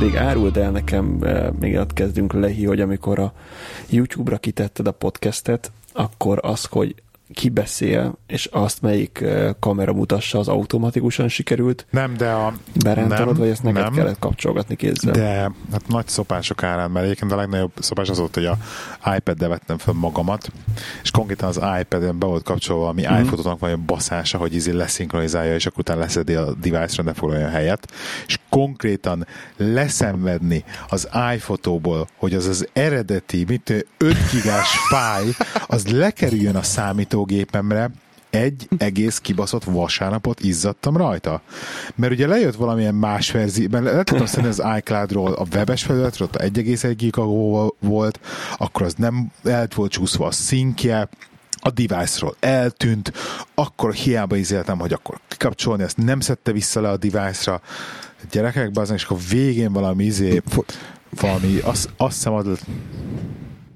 még árult el nekem, eh, még ott kezdünk lehi, hogy amikor a YouTube-ra kitetted a podcastet, akkor az, hogy ki beszél, és azt melyik kamera mutassa, az automatikusan sikerült Nem, de a... berántanod, nem, vagy ezt neked nem, kellett kapcsolgatni kézzel? De hát nagy szopások árán, mert egyébként a legnagyobb szopás az volt, hogy a iPad-del vettem fel magamat, és konkrétan az iPad-en be volt kapcsolva, ami mm. iPhoto-nak van egy baszása, hogy izé leszinkronizálja, és akkor utána leszedi a device-ra, ne foglalja a helyet, és konkrétan leszenvedni az iPhoto-ból, hogy az az eredeti, mit 5 gigás fáj, az lekerüljön a számítógépemre, egy egész kibaszott vasárnapot izzadtam rajta. Mert ugye lejött valamilyen más verzió, mert le tudtam szedni az iCloud-ról, a webes felületről, ott 1,1 giga volt, akkor az nem el volt csúszva a szinkje, a device-ról eltűnt, akkor hiába izéltem, hogy akkor kikapcsolni, ezt nem szedte vissza le a device-ra. Gyerekek, bazen, és akkor végén valami izé, valami, azt, azt hiszem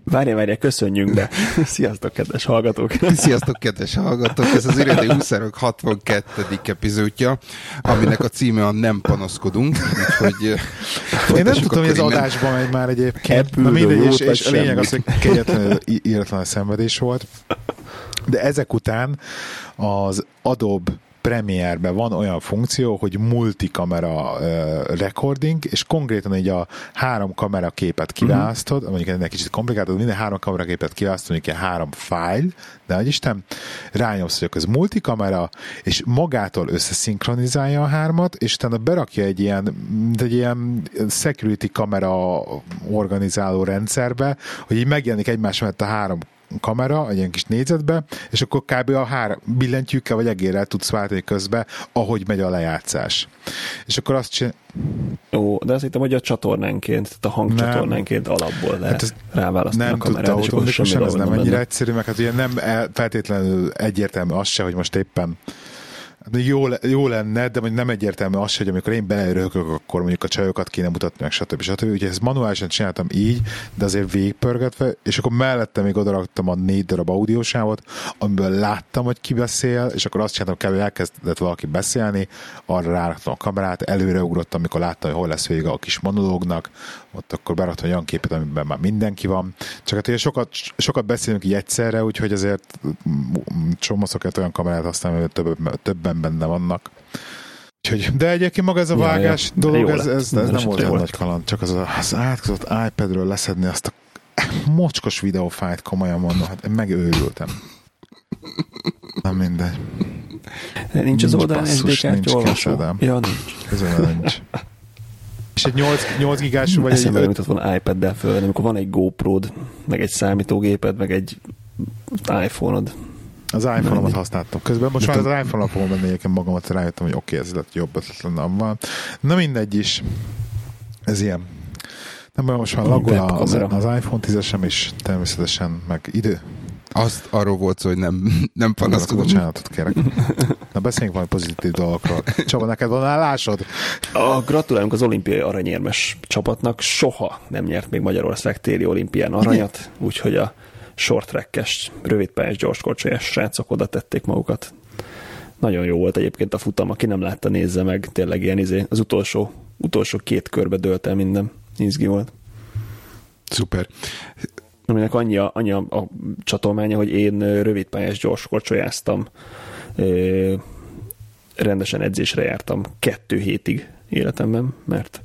Várja, várja, köszönjünk be. Sziasztok, kedves hallgatók. Sziasztok, kedves hallgatók! Ez az Üredi Úszárok 62. epizódja, aminek a címe a Nem panaszkodunk, úgyhogy Én nem tudom, hogy az adásban megy már egyébként. Na mindegy, és, és a lényeg az, hogy kegyetlenül íratlan a szenvedés volt. De ezek után az Adobe Premiere-ben van olyan funkció, hogy multikamera uh, recording, és konkrétan így a három kamera képet kiválasztod, uh-huh. mondjuk ennek kicsit komplikált, minden három kamera képet kiválasztod, ilyen három file, de hogy Isten, rányomsz, hogy ez multikamera, és magától összeszinkronizálja a hármat, és utána berakja egy ilyen, egy ilyen security kamera organizáló rendszerbe, hogy így megjelenik egymás mellett a három kamera, egy ilyen kis négyzetbe, és akkor kb. a három billentyűkkel vagy egérrel tudsz váltani közbe, ahogy megy a lejátszás. És akkor azt csinál... Ó, de azt hittem, hogy a csatornánként, tehát a hangcsatornánként alapból lehet hát ez ráválasztani nem a kamerát, és akkor semmi ez nem benne. ennyire egyszerű, meg hát ugye nem feltétlenül egyértelmű az se, hogy most éppen jó, jó lenne, de nem egyértelmű az, hogy amikor én beleröhögök, akkor mondjuk a csajokat kéne mutatni, meg stb. stb. Úgyhogy ezt manuálisan csináltam így, de azért végpörgetve, és akkor mellette még odaraktam a négy darab audiósávot, amiből láttam, hogy ki beszél, és akkor azt csináltam, hogy elkezdett valaki beszélni, arra ráraktam a kamerát, előreugrottam, amikor láttam, hogy hol lesz vége a kis monológnak, ott akkor beraktam olyan képet, amiben már mindenki van. Csak hát ugye sokat, sokat beszélünk így egyszerre, úgyhogy azért csomó szokott olyan kamerát használni, hogy több, többen benne vannak. Úgyhogy, de egyébként maga ez a vágás ja, dolog, ez, ez, ez nem volt olyan nagy kaland, csak az, az átkozott iPad-ről leszedni azt a mocskos videófájt, komolyan mondom, hát megőrültem. Nem mindegy. Nincs, nincs az oldalán SD kártya olvasó? Ja, nincs. Közben nincs. És egy 8, 8 gigás vagy Eszembe egy... jutott volna iPad-del föl, amikor van egy GoPro-d, meg egy számítógéped, meg egy iPhone-od. Az iPhone-omat használtam. Közben most már az iPhone-on fogom venni egyébként magamat, rájöttem, hogy oké, okay, ez lett jobb ötlet lenne van. Na mindegy is. Ez ilyen. Nem, most már lagol az, az iPhone 10-esem is természetesen, meg idő. Azt arról volt szó, hogy nem, nem panaszkodom. Bocsánatot kérek. Na beszéljünk valami pozitív dolgokról. Csaba, neked van állásod? A, gratulálunk az olimpiai aranyérmes csapatnak. Soha nem nyert még Magyarország téli olimpián aranyat, úgyhogy a short track-es, rövidpályás, gyorskorcsolyás srácok oda tették magukat. Nagyon jó volt egyébként a futam, aki nem látta, nézze meg, tényleg ilyen izé, az utolsó, utolsó két körbe dölt el minden. Izgi volt. Szuper. Aminek annyi a, annyi a, a csatolmánya, hogy én rövidpályás gyorskorcsolyáztam, rendesen edzésre jártam kettő hétig életemben, mert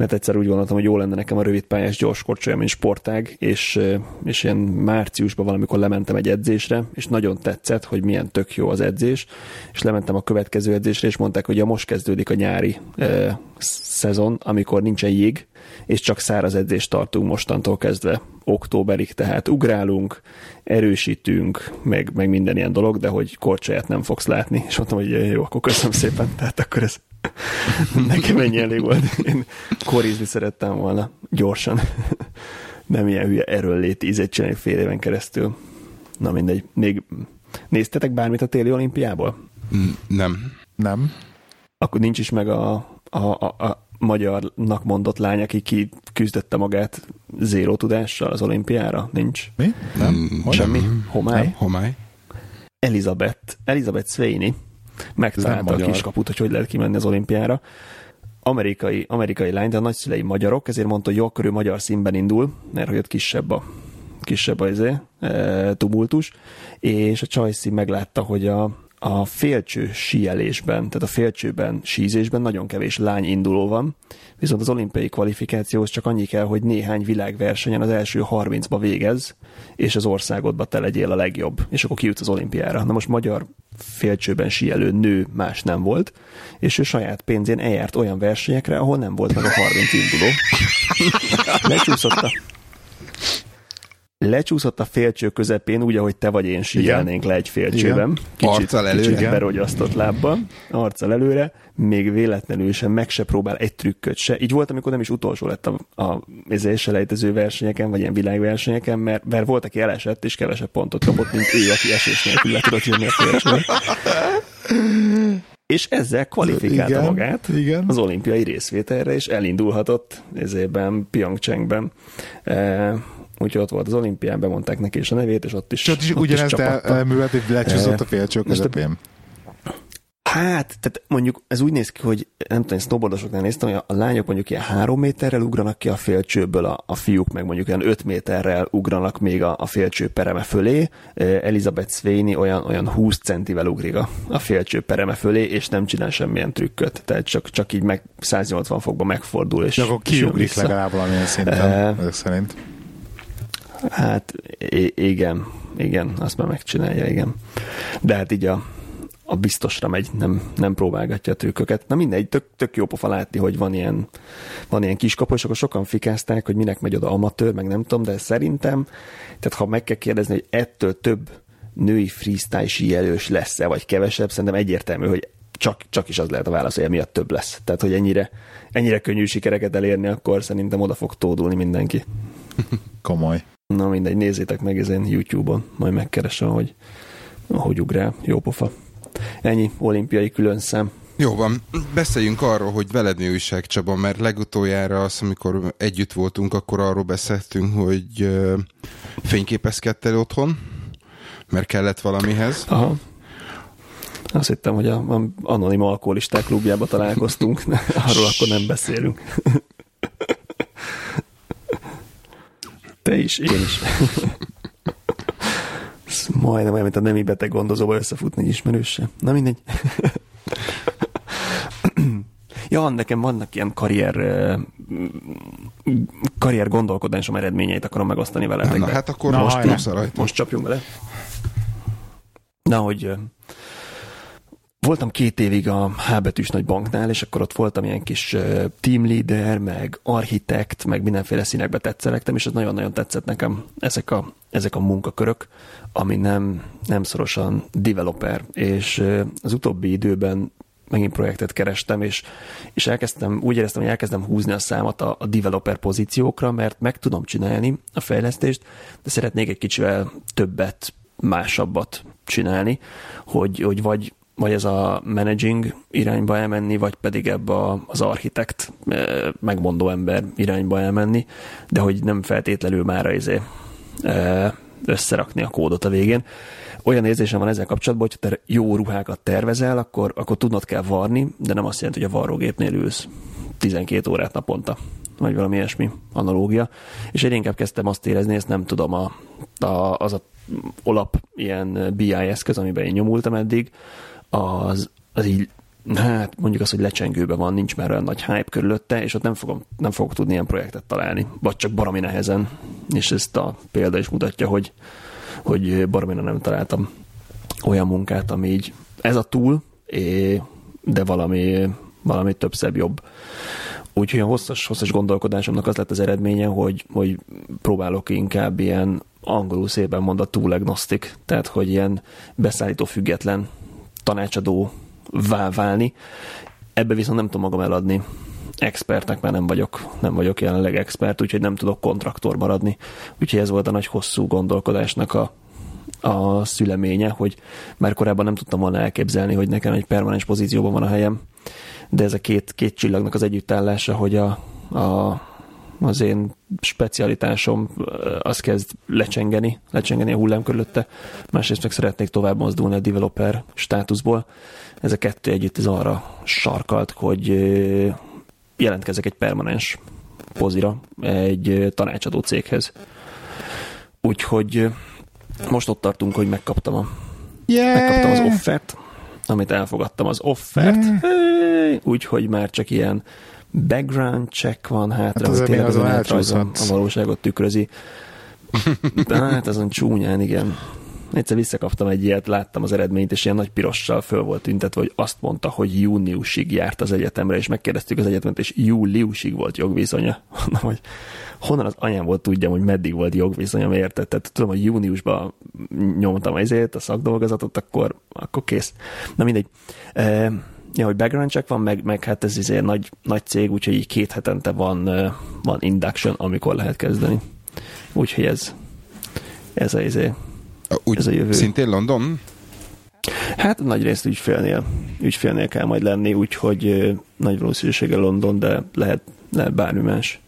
mert egyszer úgy gondoltam, hogy jó lenne nekem a rövid pályás gyors korcsolya, mint sportág, és, és ilyen márciusban valamikor lementem egy edzésre, és nagyon tetszett, hogy milyen tök jó az edzés, és lementem a következő edzésre, és mondták, hogy ja, most kezdődik a nyári e, szezon, amikor nincsen jég, és csak száraz edzést tartunk mostantól kezdve októberig, tehát ugrálunk, erősítünk, meg, meg minden ilyen dolog, de hogy korcsolyát nem fogsz látni. És mondtam, hogy jó, akkor köszönöm szépen, tehát akkor ez nekem ennyi elég volt. Én korizni szerettem volna gyorsan. Nem ilyen hülye erőlléti ízét csinálni fél éven keresztül. Na mindegy. Még néztetek bármit a téli olimpiából? Nem. Nem. Akkor nincs is meg a, a, a, a magyarnak mondott lány, aki ki küzdette magát zéró tudással az olimpiára? Nincs? Mi? Nem. Hogy? Semmi? Homály? Nem, homály. Elizabeth, Elizabeth Sweeney megtalálta a kiskaput, hogy hogy lehet kimenni az olimpiára. amerikai, amerikai lány, de a nagyszülei magyarok, ezért mondta, hogy jó, akkor ő magyar színben indul, mert hogy ott kisebb a kisebb az e, tumultus, és a Csajci meglátta, hogy a, a félcső síelésben, tehát a félcsőben, sízésben nagyon kevés lány induló van, viszont az olimpiai kvalifikációhoz csak annyi kell, hogy néhány világversenyen az első 30-ba végez, és az országodba te legyél a legjobb, és akkor kijutsz az olimpiára. Na most magyar félcsőben síelő nő más nem volt, és ő saját pénzén eljárt olyan versenyekre, ahol nem volt meg a 30 induló. Lecsúszott a lecsúszott a félcső közepén, úgy, ahogy te vagy én síelnénk le egy félcsőben. Kicsit, arccal előre. Kicsit berogyasztott lábbal, arccal előre, még véletlenül sem meg se próbál egy trükköt se. Így volt, amikor nem is utolsó lett a, a selejtező versenyeken, vagy ilyen világversenyeken, mert, mert volt, aki elesett, és kevesebb pontot kapott, mint ő, aki esés nélkül le tudott jönni a félcsőbe. és ezzel kvalifikálta igen, magát igen. az olimpiai részvételre, és elindulhatott ezében Pyeongchangben. E, úgyhogy ott volt az olimpián, bemondták neki is a nevét, és ott is Csak is ugyanezt elművelt, hogy lecsúszott a félcső közepén. Hát, tehát mondjuk ez úgy néz ki, hogy nem tudom, snowboardosoknál néztem, hogy a lányok mondjuk ilyen három méterrel ugranak ki a félcsőből, a, a fiúk meg mondjuk olyan öt méterrel ugranak még a, a félcső pereme fölé. Elizabeth Sweeney olyan, olyan 20 centivel ugrik a, a félcső pereme fölé, és nem csinál semmilyen trükköt. Tehát csak, csak így meg 180 fokba megfordul. És, De akkor kiugrik legalább valamilyen szinten, uh, szerint. Hát igen, igen, azt már megcsinálja, igen. De hát így a, a biztosra megy, nem, nem próbálgatja a trükköket. Na mindegy, tök, tök jó pofa látni, hogy van ilyen, van ilyen kiskapu, és akkor sokan fikázták, hogy minek megy oda amatőr, meg nem tudom, de szerintem, tehát ha meg kell kérdezni, hogy ettől több női freestyle síelős lesz-e, vagy kevesebb, szerintem egyértelmű, hogy csak, csak is az lehet a válasz, hogy emiatt több lesz. Tehát, hogy ennyire, ennyire könnyű sikereket elérni, akkor szerintem oda fog tódulni mindenki. Komoly. Na mindegy, nézzétek meg ezen YouTube-on, majd megkeresem, hogy ahogy ugrál, jó pofa. Ennyi olimpiai külön szem. Jó van, beszéljünk arról, hogy veled mi újság Csaba, mert legutoljára az, amikor együtt voltunk, akkor arról beszéltünk, hogy uh, fényképezkedtél otthon, mert kellett valamihez. Aha. Azt hittem, hogy a, a anonim alkoholisták klubjába találkoztunk, arról akkor nem beszélünk. Te is, én is. Ez majdnem olyan, mint a nemi beteg gondozóba összefutni egy ismerőse. Na mindegy. ja, nekem vannak ilyen karrier karrier gondolkodásom eredményeit akarom megosztani veletek. Na, hát akkor Na, most, most csapjunk bele. Na, hogy voltam két évig a H betűs nagy banknál, és akkor ott voltam ilyen kis team leader, meg architekt, meg mindenféle színekbe tetszelektem, és ez nagyon-nagyon tetszett nekem. Ezek a, ezek a munkakörök, ami nem, nem szorosan developer, és az utóbbi időben megint projektet kerestem, és, és elkezdtem, úgy éreztem, hogy elkezdem húzni a számat a, a developer pozíciókra, mert meg tudom csinálni a fejlesztést, de szeretnék egy kicsivel többet, másabbat csinálni, hogy, hogy vagy vagy ez a managing irányba elmenni, vagy pedig ebbe az architekt eh, megmondó ember irányba elmenni, de hogy nem feltétlenül már izé, eh, összerakni a kódot a végén. Olyan érzésem van ezzel kapcsolatban, hogy te jó ruhákat tervezel, akkor, akkor tudnod kell varni, de nem azt jelenti, hogy a varrógépnél ülsz 12 órát naponta vagy valami ilyesmi analógia. És én inkább kezdtem azt érezni, ezt nem tudom, a, a, az a olap ilyen BI eszköz, amiben én nyomultam eddig, az, az így hát mondjuk az, hogy lecsengőben van, nincs már olyan nagy hype körülötte, és ott nem, fogom, nem fogok tudni ilyen projektet találni, vagy csak baromi nehezen, és ezt a példa is mutatja, hogy, hogy baromina nem találtam olyan munkát, ami így ez a túl, de valami, valami több szebb jobb. Úgyhogy a hosszas, hosszas gondolkodásomnak az lett az eredménye, hogy, hogy próbálok inkább ilyen angolul szépen mond a túl agnostic, tehát hogy ilyen beszállító független tanácsadó válni. Ebbe viszont nem tudom magam eladni. Expertnek már nem vagyok, nem vagyok jelenleg expert, úgyhogy nem tudok kontraktor maradni. Úgyhogy ez volt a nagy hosszú gondolkodásnak a, a szüleménye, hogy már korábban nem tudtam volna elképzelni, hogy nekem egy permanens pozícióban van a helyem, de ez a két, két csillagnak az együttállása, hogy a, a az én specialitásom az kezd lecsengeni, lecsengeni a hullám körülötte, másrészt meg szeretnék tovább mozdulni a developer státuszból. Ez a kettő együtt ez arra sarkalt, hogy jelentkezek egy permanens pozira egy tanácsadó céghez. Úgyhogy most ott tartunk, hogy megkaptam, a, yeah. megkaptam az offert, amit elfogadtam az offert, yeah. úgyhogy már csak ilyen background check van hátra, hát hogy tényleg az a, a valóságot tükrözi. De hát azon csúnyán, igen egyszer visszakaptam egy ilyet, láttam az eredményt, és ilyen nagy pirossal föl volt tüntetve, hogy azt mondta, hogy júniusig járt az egyetemre, és megkérdeztük az egyetemet, és júliusig volt jogviszonya. Mondom, hogy honnan az anyám volt tudjam, hogy meddig volt jogviszonya, érted? Tehát tudom, hogy júniusban nyomtam ezért a szakdolgozatot, akkor, akkor kész. Na mindegy. E, ja, hogy background check van, meg, meg hát ez izé nagy, nagy cég, úgyhogy így két hetente van, van induction, amikor lehet kezdeni. Úgyhogy ez, ez a izé, úgy ez a jövő. Szintén London? Hát nagy részt ügyfélnél, ügyfélnél kell majd lenni, úgyhogy nagy valószínűsége London, de lehet, lehet bármi más.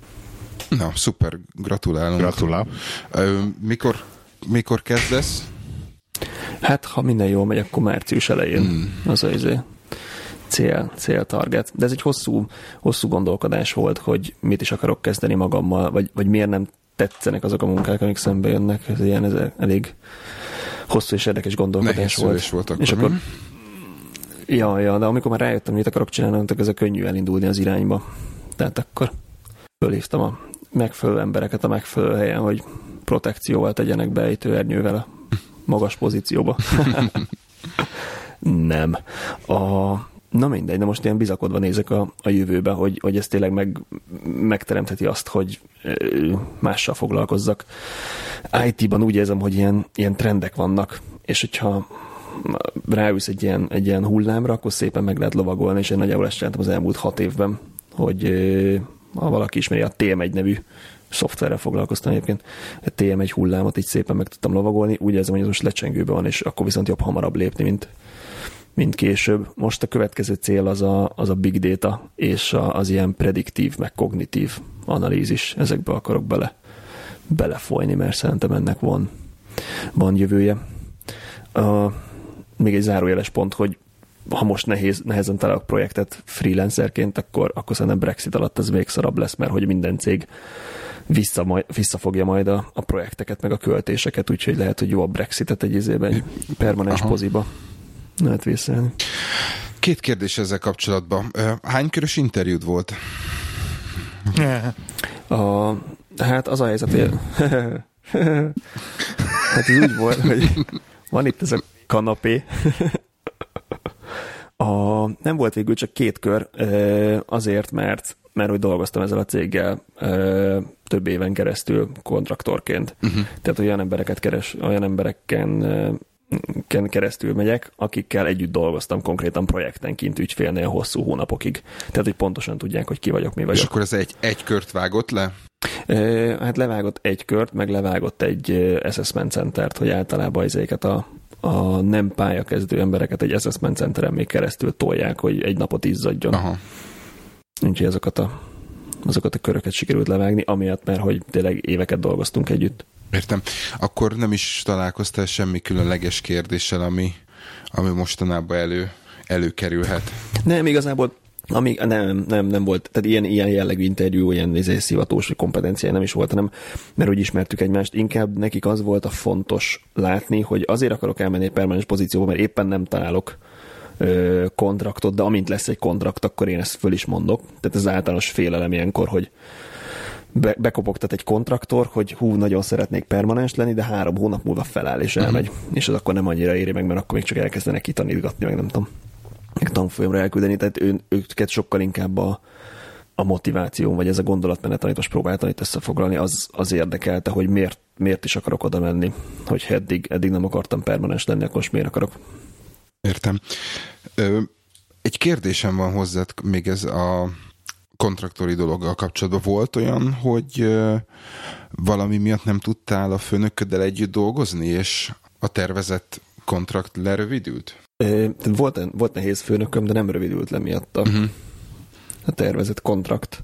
Na, szuper, gratulálunk. Gratulál. Mikor, mikor kezdesz? Hát, ha minden jól megy, akkor március elején. Mm. Az az izé cél, cél target. De ez egy hosszú, hosszú gondolkodás volt, hogy mit is akarok kezdeni magammal, vagy, vagy miért nem tetszenek azok a munkák, amik szembe jönnek. Ez ilyen ez elég hosszú és érdekes gondolkodás volt. volt akkor. És akkor Ja, ja, de amikor már rájöttem, mit akarok csinálni, akkor ez a könnyű elindulni az irányba. Tehát akkor fölhívtam a megfelelő embereket a megfelelő helyen, hogy protekcióval tegyenek be ernyővel a magas pozícióba. Nem. A, Na mindegy, de most ilyen bizakodva nézek a, a jövőbe, hogy, hogy ez tényleg meg, megteremtheti azt, hogy mással foglalkozzak. IT-ban úgy érzem, hogy ilyen, ilyen trendek vannak, és hogyha ráülsz egy ilyen, egy ilyen hullámra, akkor szépen meg lehet lovagolni, és én nagyjából ezt csináltam az elmúlt hat évben, hogy ha valaki ismeri a TM1 nevű szoftverrel foglalkoztam egyébként, a TM1 hullámot így szépen meg tudtam lovagolni, úgy érzem, hogy ez most lecsengőben van, és akkor viszont jobb hamarabb lépni, mint, mint később. Most a következő cél az a, az a big data, és a, az ilyen prediktív, meg kognitív analízis. Ezekbe akarok bele, belefolyni, mert szerintem ennek van, van jövője. Uh, még egy zárójeles pont, hogy ha most nehéz, nehezen találok projektet freelancerként, akkor, akkor szerintem Brexit alatt ez még szarabb lesz, mert hogy minden cég vissza majd, visszafogja majd a, a projekteket, meg a költéseket, úgyhogy lehet, hogy jó a Brexitet egy izében, egy permanens Aha. poziba lehet vészelni. Két kérdés ezzel kapcsolatban. Hány körös interjúd volt? A, hát az a helyzet, hogy hát ez úgy volt, hogy van itt ez a kanapé. a, nem volt végül csak két kör, azért, mert mert hogy dolgoztam ezzel a céggel több éven keresztül kontraktorként. Uh-huh. Tehát olyan embereket keres, olyan embereken ken keresztül megyek, akikkel együtt dolgoztam konkrétan projektenként ügyfélnél hosszú hónapokig. Tehát, hogy pontosan tudják, hogy ki vagyok, mi vagyok. És akkor ez egy, egy kört vágott le? E, hát levágott egy kört, meg levágott egy assessment centert, hogy általában ezeket a, a nem pályakezdő embereket egy assessment centeren még keresztül tolják, hogy egy napot izzadjon. Aha. Úgyhogy azokat a, azokat a köröket sikerült levágni, amiatt, mert hogy tényleg éveket dolgoztunk együtt. Értem. Akkor nem is találkoztál semmi különleges kérdéssel, ami, ami mostanában elő, előkerülhet? Nem, igazából ami, nem, nem, nem volt, tehát ilyen, ilyen jellegű interjú, ilyen izé, szivatós kompetenciája nem is volt, hanem mert úgy ismertük egymást, inkább nekik az volt a fontos látni, hogy azért akarok elmenni egy permanens pozícióba, mert éppen nem találok ö, kontraktot, de amint lesz egy kontrakt, akkor én ezt föl is mondok. Tehát ez általános félelem ilyenkor, hogy be, bekopogtat egy kontraktor, hogy hú, nagyon szeretnék permanens lenni, de három hónap múlva feláll és mhm. elmegy. Uh-huh. És az akkor nem annyira éri meg, mert akkor még csak elkezdenek kitanítgatni, meg nem tudom, meg tanfolyamra elküldeni. Tehát ő, őket sokkal inkább a, a motiváció, vagy ez a gondolatmenet, amit most próbáltam itt összefoglalni, az, az érdekelte, hogy miért, miért is akarok oda menni. Hogy eddig, eddig nem akartam permanens lenni, akkor most miért akarok. Értem. Ö, egy kérdésem van hozzád, még ez a kontraktori dologgal kapcsolatban volt olyan, hogy valami miatt nem tudtál a főnököddel együtt dolgozni, és a tervezett kontrakt lerövidült? Volt, volt nehéz főnököm, de nem rövidült le miatta. Uh-huh. A tervezett kontrakt.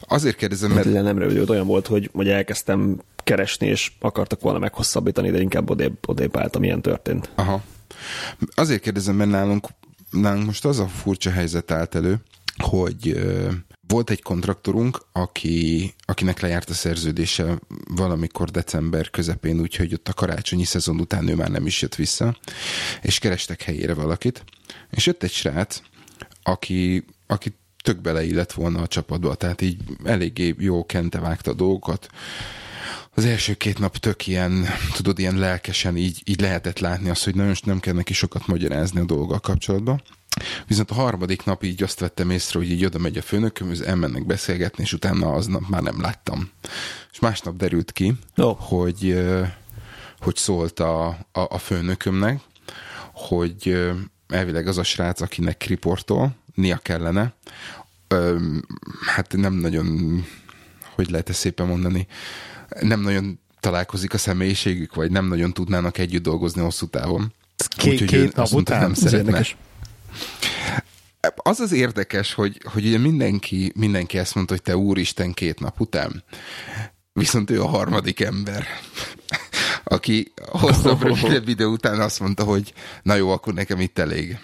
Azért kérdezem, mert... Hát, nem rövidült, olyan volt, hogy, hogy elkezdtem keresni, és akartak volna meghosszabbítani, de inkább odébb, odébb álltam, ilyen történt. Aha. Azért kérdezem, mert nálunk, nálunk most az a furcsa helyzet állt elő, hogy volt egy kontraktorunk, aki, akinek lejárt a szerződése valamikor december közepén, úgyhogy ott a karácsonyi szezon után ő már nem is jött vissza, és kerestek helyére valakit, és jött egy srác, aki, aki tök beleillett volna a csapatba, tehát így eléggé jó kente vágta a dolgokat. Az első két nap tök ilyen, tudod, ilyen lelkesen így, így lehetett látni azt, hogy nagyon nem kell neki sokat magyarázni a dolggal kapcsolatban. Viszont a harmadik nap így azt vettem észre, hogy így oda megy a főnököm, elmennek beszélgetni, és utána aznap már nem láttam. És másnap derült ki, oh. hogy, hogy szólt a, a, a főnökömnek, hogy elvileg az a srác, akinek riportol, nia kellene, hát nem nagyon, hogy lehet ezt szépen mondani, nem nagyon találkozik a személyiségük, vagy nem nagyon tudnának együtt dolgozni hosszú távon. Két, Úgy, két nap után? Nem szeretne. Az az érdekes, hogy, hogy ugye mindenki, mindenki ezt mondta, hogy te úristen két nap után. Viszont ő a harmadik ember, aki hosszabb, rövidebb idő után azt mondta, hogy na jó, akkor nekem itt elég.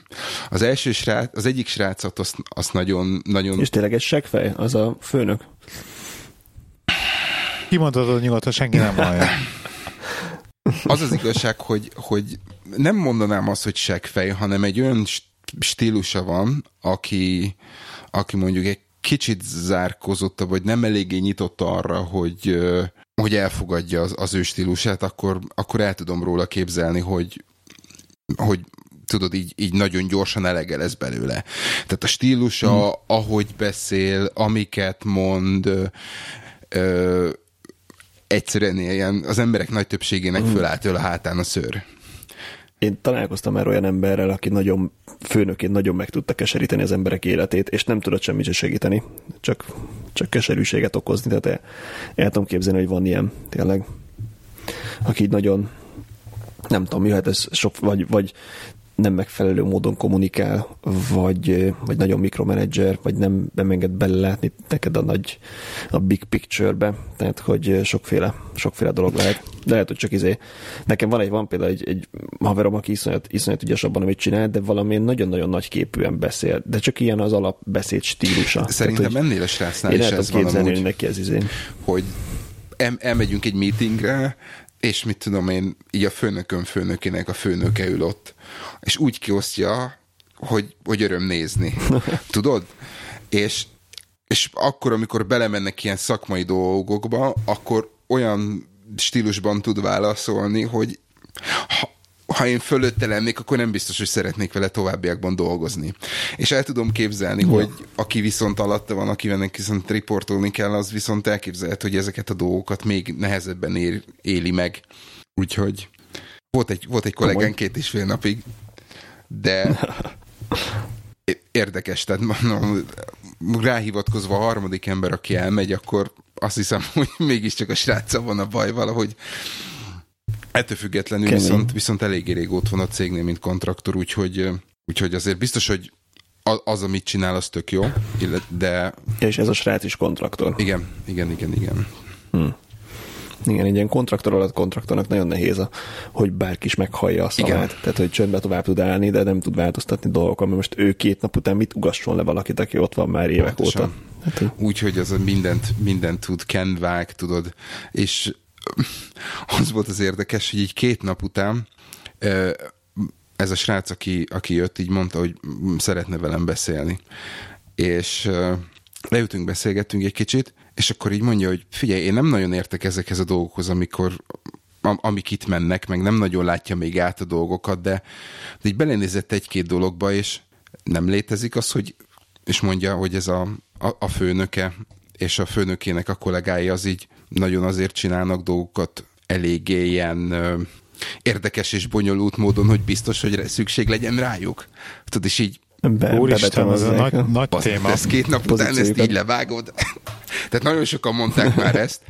Az első srác, az egyik srácot azt, azt nagyon, nagyon... És tényleg egy seggfej, az a főnök? Kimondhatod nyugodtan, senki nem hallja. Az az igazság, hogy, hogy nem mondanám azt, hogy seggfej, hanem egy olyan stílusa van, aki, aki mondjuk egy kicsit zárkozott, vagy nem eléggé nyitott arra, hogy, hogy elfogadja az, az ő stílusát, akkor, akkor el tudom róla képzelni, hogy, hogy tudod, így, így nagyon gyorsan elege lesz belőle. Tehát a stílusa, hmm. ahogy beszél, amiket mond, ö, egyszerűen ilyen, az emberek nagy többségének hmm. fölállt a hátán a szőr én találkoztam már olyan emberrel, aki nagyon főnöként nagyon meg tudta keseríteni az emberek életét, és nem tudott semmit segíteni, csak, csak keserűséget okozni, tehát el, el tudom képzelni, hogy van ilyen tényleg, aki így nagyon nem tudom, jöhet ez sok, vagy, vagy nem megfelelő módon kommunikál, vagy, vagy nagyon mikromanager, vagy nem, nem enged belelátni neked a nagy a big picture-be, tehát hogy sokféle, sokféle dolog lehet. De lehet, hogy csak izé. Nekem van egy, van például egy, egy haverom, aki iszonyat, iszonyat ügyes abban, amit csinál, de valami nagyon-nagyon nagy képűen beszél, de csak ilyen az alapbeszéd stílusa. Szerintem tehát, ennél a srácnál is ez van hogy neki ez izé. Hogy el, elmegyünk egy meetingre, és mit tudom én, így a főnökön főnökének a főnöke ül ott, és úgy kiosztja, hogy, hogy öröm nézni. Tudod? És, és akkor, amikor belemennek ilyen szakmai dolgokba, akkor olyan stílusban tud válaszolni, hogy ha, ha én fölötte lennék, akkor nem biztos, hogy szeretnék vele továbbiakban dolgozni. És el tudom képzelni, ja. hogy aki viszont alatta van, akivel viszont riportolni kell, az viszont elképzelhet, hogy ezeket a dolgokat még nehezebben ér, éli meg. Úgyhogy volt egy, volt egy kollégán két és fél napig, de érdekes, tehát ráhivatkozva a harmadik ember, aki elmegy, akkor azt hiszem, hogy mégiscsak a sráccal van a baj valahogy. Ettől függetlenül viszont, viszont eléggé régóta van a cégnél, mint kontraktor, úgyhogy, úgyhogy azért biztos, hogy az, amit csinál, az tök jó, de... És ez a srác is kontraktor. Igen, igen, igen, igen. Hm. Igen, egy ilyen kontraktor alatt kontraktornak nagyon nehéz, a, hogy bárki is meghallja a szavát. Igen. Tehát, hogy csöndbe tovább tud állni, de nem tud változtatni dolgokat, mert most ő két nap után mit ugasson le valakit, aki ott van már évek Pontosan. óta. Hát, Úgyhogy az mindent, mindent tud, ken vág, tudod, és az volt az érdekes, hogy így két nap után ez a srác, aki, aki jött, így mondta, hogy szeretne velem beszélni. És leütünk, beszélgettünk egy kicsit, és akkor így mondja, hogy figyelj, én nem nagyon értek ezekhez a dolgokhoz, amikor amik itt mennek, meg nem nagyon látja még át a dolgokat, de, de így belenézett egy-két dologba, és nem létezik az, hogy és mondja, hogy ez a, a, a főnöke és a főnökének a kollégái az így nagyon azért csinálnak dolgokat eléggé ilyen érdekes és bonyolult módon, hogy biztos, hogy szükség legyen rájuk. Tudod, és így be, Úristen, ez a nagy, nagy téma. Ez két nap után ezt így levágod. Tehát nagyon sokan mondták már ezt.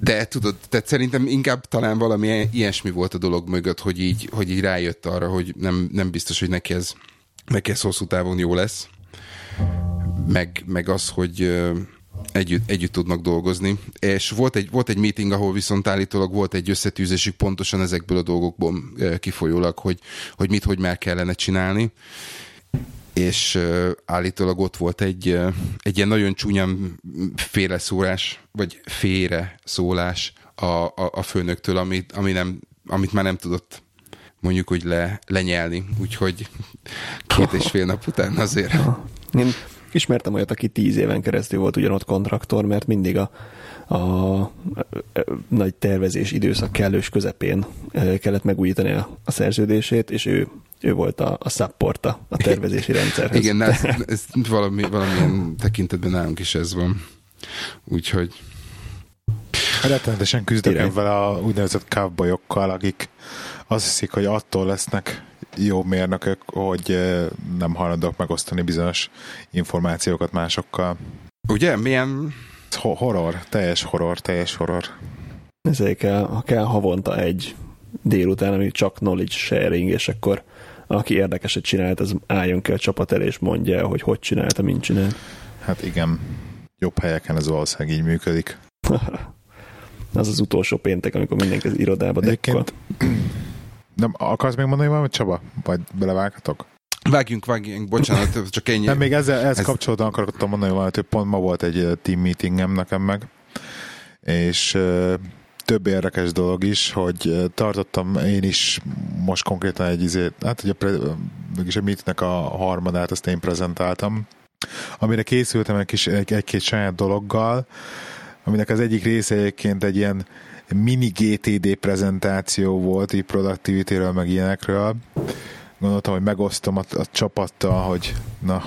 De tudod, tehát szerintem inkább talán valami ilyesmi volt a dolog mögött, hogy így, hogy így rájött arra, hogy nem, nem biztos, hogy neki ez, neki ez hosszú távon jó lesz. Meg, meg az, hogy együtt, együtt tudnak dolgozni. És volt egy, volt egy meeting, ahol viszont állítólag volt egy összetűzésük pontosan ezekből a dolgokból kifolyólag, hogy, hogy mit, hogy már kellene csinálni. és állítólag ott volt egy, egy ilyen nagyon csúnyán félreszólás, vagy félre szólás a, a, a főnöktől, amit, ami nem, amit már nem tudott mondjuk úgy le, lenyelni, úgyhogy két és fél nap után azért. Én ismertem olyat, aki tíz éven keresztül volt ugyanott kontraktor, mert mindig a, a, a, a nagy tervezés időszak kellős közepén kellett megújítani a, a szerződését, és ő ő volt a, a support a, a tervezési rendszerhez. Igen, ez, ez valami, valamilyen tekintetben nálunk is ez van. Úgyhogy... Rettenetesen küzdök vele a úgynevezett cowboyokkal, akik azt hiszik, hogy attól lesznek jó mérnökök, hogy nem hajlandók megosztani bizonyos információkat másokkal. Ugye? Milyen... Horror, teljes horror, teljes horror. Ezért kell, ha kell havonta egy délután, ami csak knowledge sharing, és akkor aki érdekeset csinált, az álljon ki a csapat elé, és mondja, hogy hogy csinálta, mint csinált. Hát igen, jobb helyeken ez valószínűleg így működik. az az utolsó péntek, amikor mindenki az irodába dekkol. Nem, akarsz még mondani valamit, Csaba? Vagy belevághatok? Vágjunk, vágjunk, bocsánat, csak ennyi. Nem, még ezzel, ehhez ez... kapcsolatban akartam mondani valamit, hogy pont ma volt egy team meetingem nekem meg, és több érdekes dolog is, hogy tartottam én is most konkrétan egy izét, hát ugye mégis a meetnek a harmadát azt én prezentáltam, amire készültem egy kis, egy, egy-két saját dologgal, aminek az egyik része egyébként egy ilyen mini GTD prezentáció volt, így productivity-ről, meg ilyenekről. Gondoltam, hogy megosztom a, a csapattal, hogy na,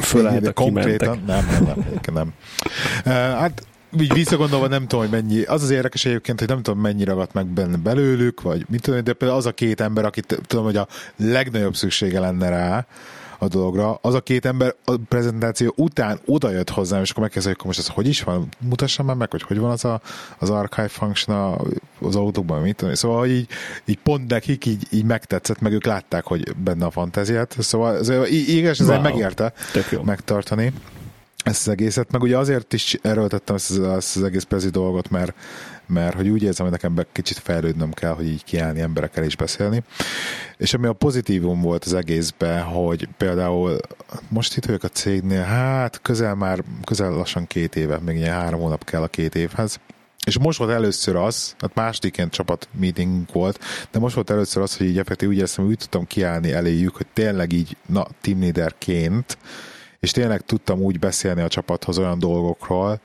Fölálltak, konkrétan. Nem, nem, nem, nem. nem. Hát így visszagondolva nem tudom, hogy mennyi, az az érdekes egyébként, hogy nem tudom mennyi ragadt meg benne belőlük, vagy mit tudom, de például az a két ember, akit tudom, hogy a legnagyobb szüksége lenne rá, a dologra. Az a két ember a prezentáció után oda jött hozzám, és akkor megkezdő, hogy most ez hogy is van, mutassam már meg, hogy hogy van az a, az archive function az autókban, mit tudom. Szóval hogy így, így pont nekik így, így megtetszett, meg ők látták, hogy benne a fantáziát. Szóval ez, igaz, ez wow. megérte megtartani ezt az egészet, meg ugye azért is erőltettem ezt az, ezt az egész prezi dolgot, mert, mert hogy úgy érzem, hogy nekem be kicsit fejlődnöm kell, hogy így kiállni emberekkel is beszélni. És ami a pozitívum volt az egészben, hogy például most itt vagyok a cégnél, hát közel már, közel lassan két éve, még ilyen három hónap kell a két évhez, és most volt először az, hát másodiként csapat meeting volt, de most volt először az, hogy így effektív úgy érzem, hogy úgy tudtam kiállni eléjük, hogy tényleg így, na, team leaderként, és tényleg tudtam úgy beszélni a csapathoz olyan dolgokról,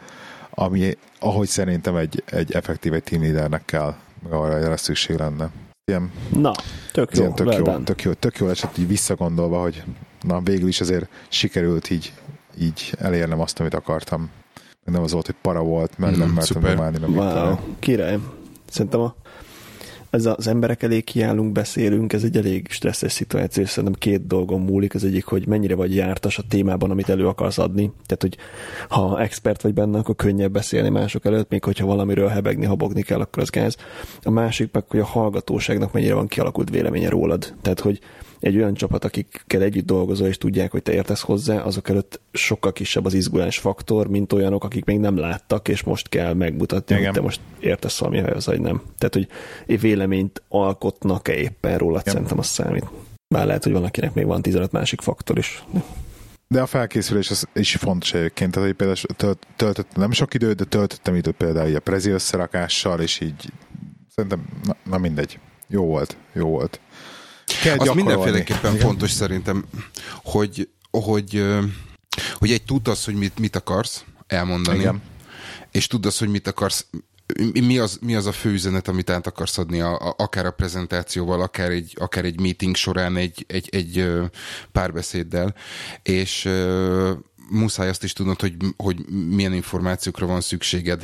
ami, ahogy szerintem egy, egy effektív egy team leadernek kell, meg arra erre szükség lenne. Ilyen, na, tök jó, tök, jó, tök jó, tök jó esett így visszagondolva, hogy na végül is azért sikerült így, így elérnem azt, amit akartam. Nem az volt, hogy para volt, mert mm, nem mertem nyomálni. Meg wow, király. Szerintem a ez az emberek elé kiállunk, beszélünk, ez egy elég stresszes szituáció, és szerintem két dolgon múlik. Az egyik, hogy mennyire vagy jártas a témában, amit elő akarsz adni. Tehát, hogy ha expert vagy benne, akkor könnyebb beszélni mások előtt, még hogyha valamiről hebegni, habogni kell, akkor az gáz. A másik meg, hogy a hallgatóságnak mennyire van kialakult véleménye rólad. Tehát, hogy egy olyan csapat, akikkel együtt dolgozol, és tudják, hogy te értesz hozzá, azok előtt sokkal kisebb az izgulás faktor, mint olyanok, akik még nem láttak, és most kell megmutatni, Igen. hogy te most értesz valamihez, vagy nem. Tehát, hogy véleményt alkotnak-e éppen róla, Igen. szerintem az számít. Bár lehet, hogy van, akinek még van 15 másik faktor is. De a felkészülés az is fontos egyébként, tehát hogy például töltöttem nem sok időt, de töltöttem időt például a prezi összerakással, és így szerintem, na, na mindegy, jó volt, jó volt. Kell az mindenféleképpen Igen. fontos szerintem, hogy, hogy, hogy egy tudd azt, hogy mit, mit akarsz elmondani, Igen. és tudd azt, hogy mit akarsz mi az, mi az a fő üzenet, amit át akarsz adni, a, a, akár a prezentációval, akár egy, akár egy meeting során, egy, egy, egy párbeszéddel, és muszáj azt is tudnod, hogy, hogy milyen információkra van szükséged.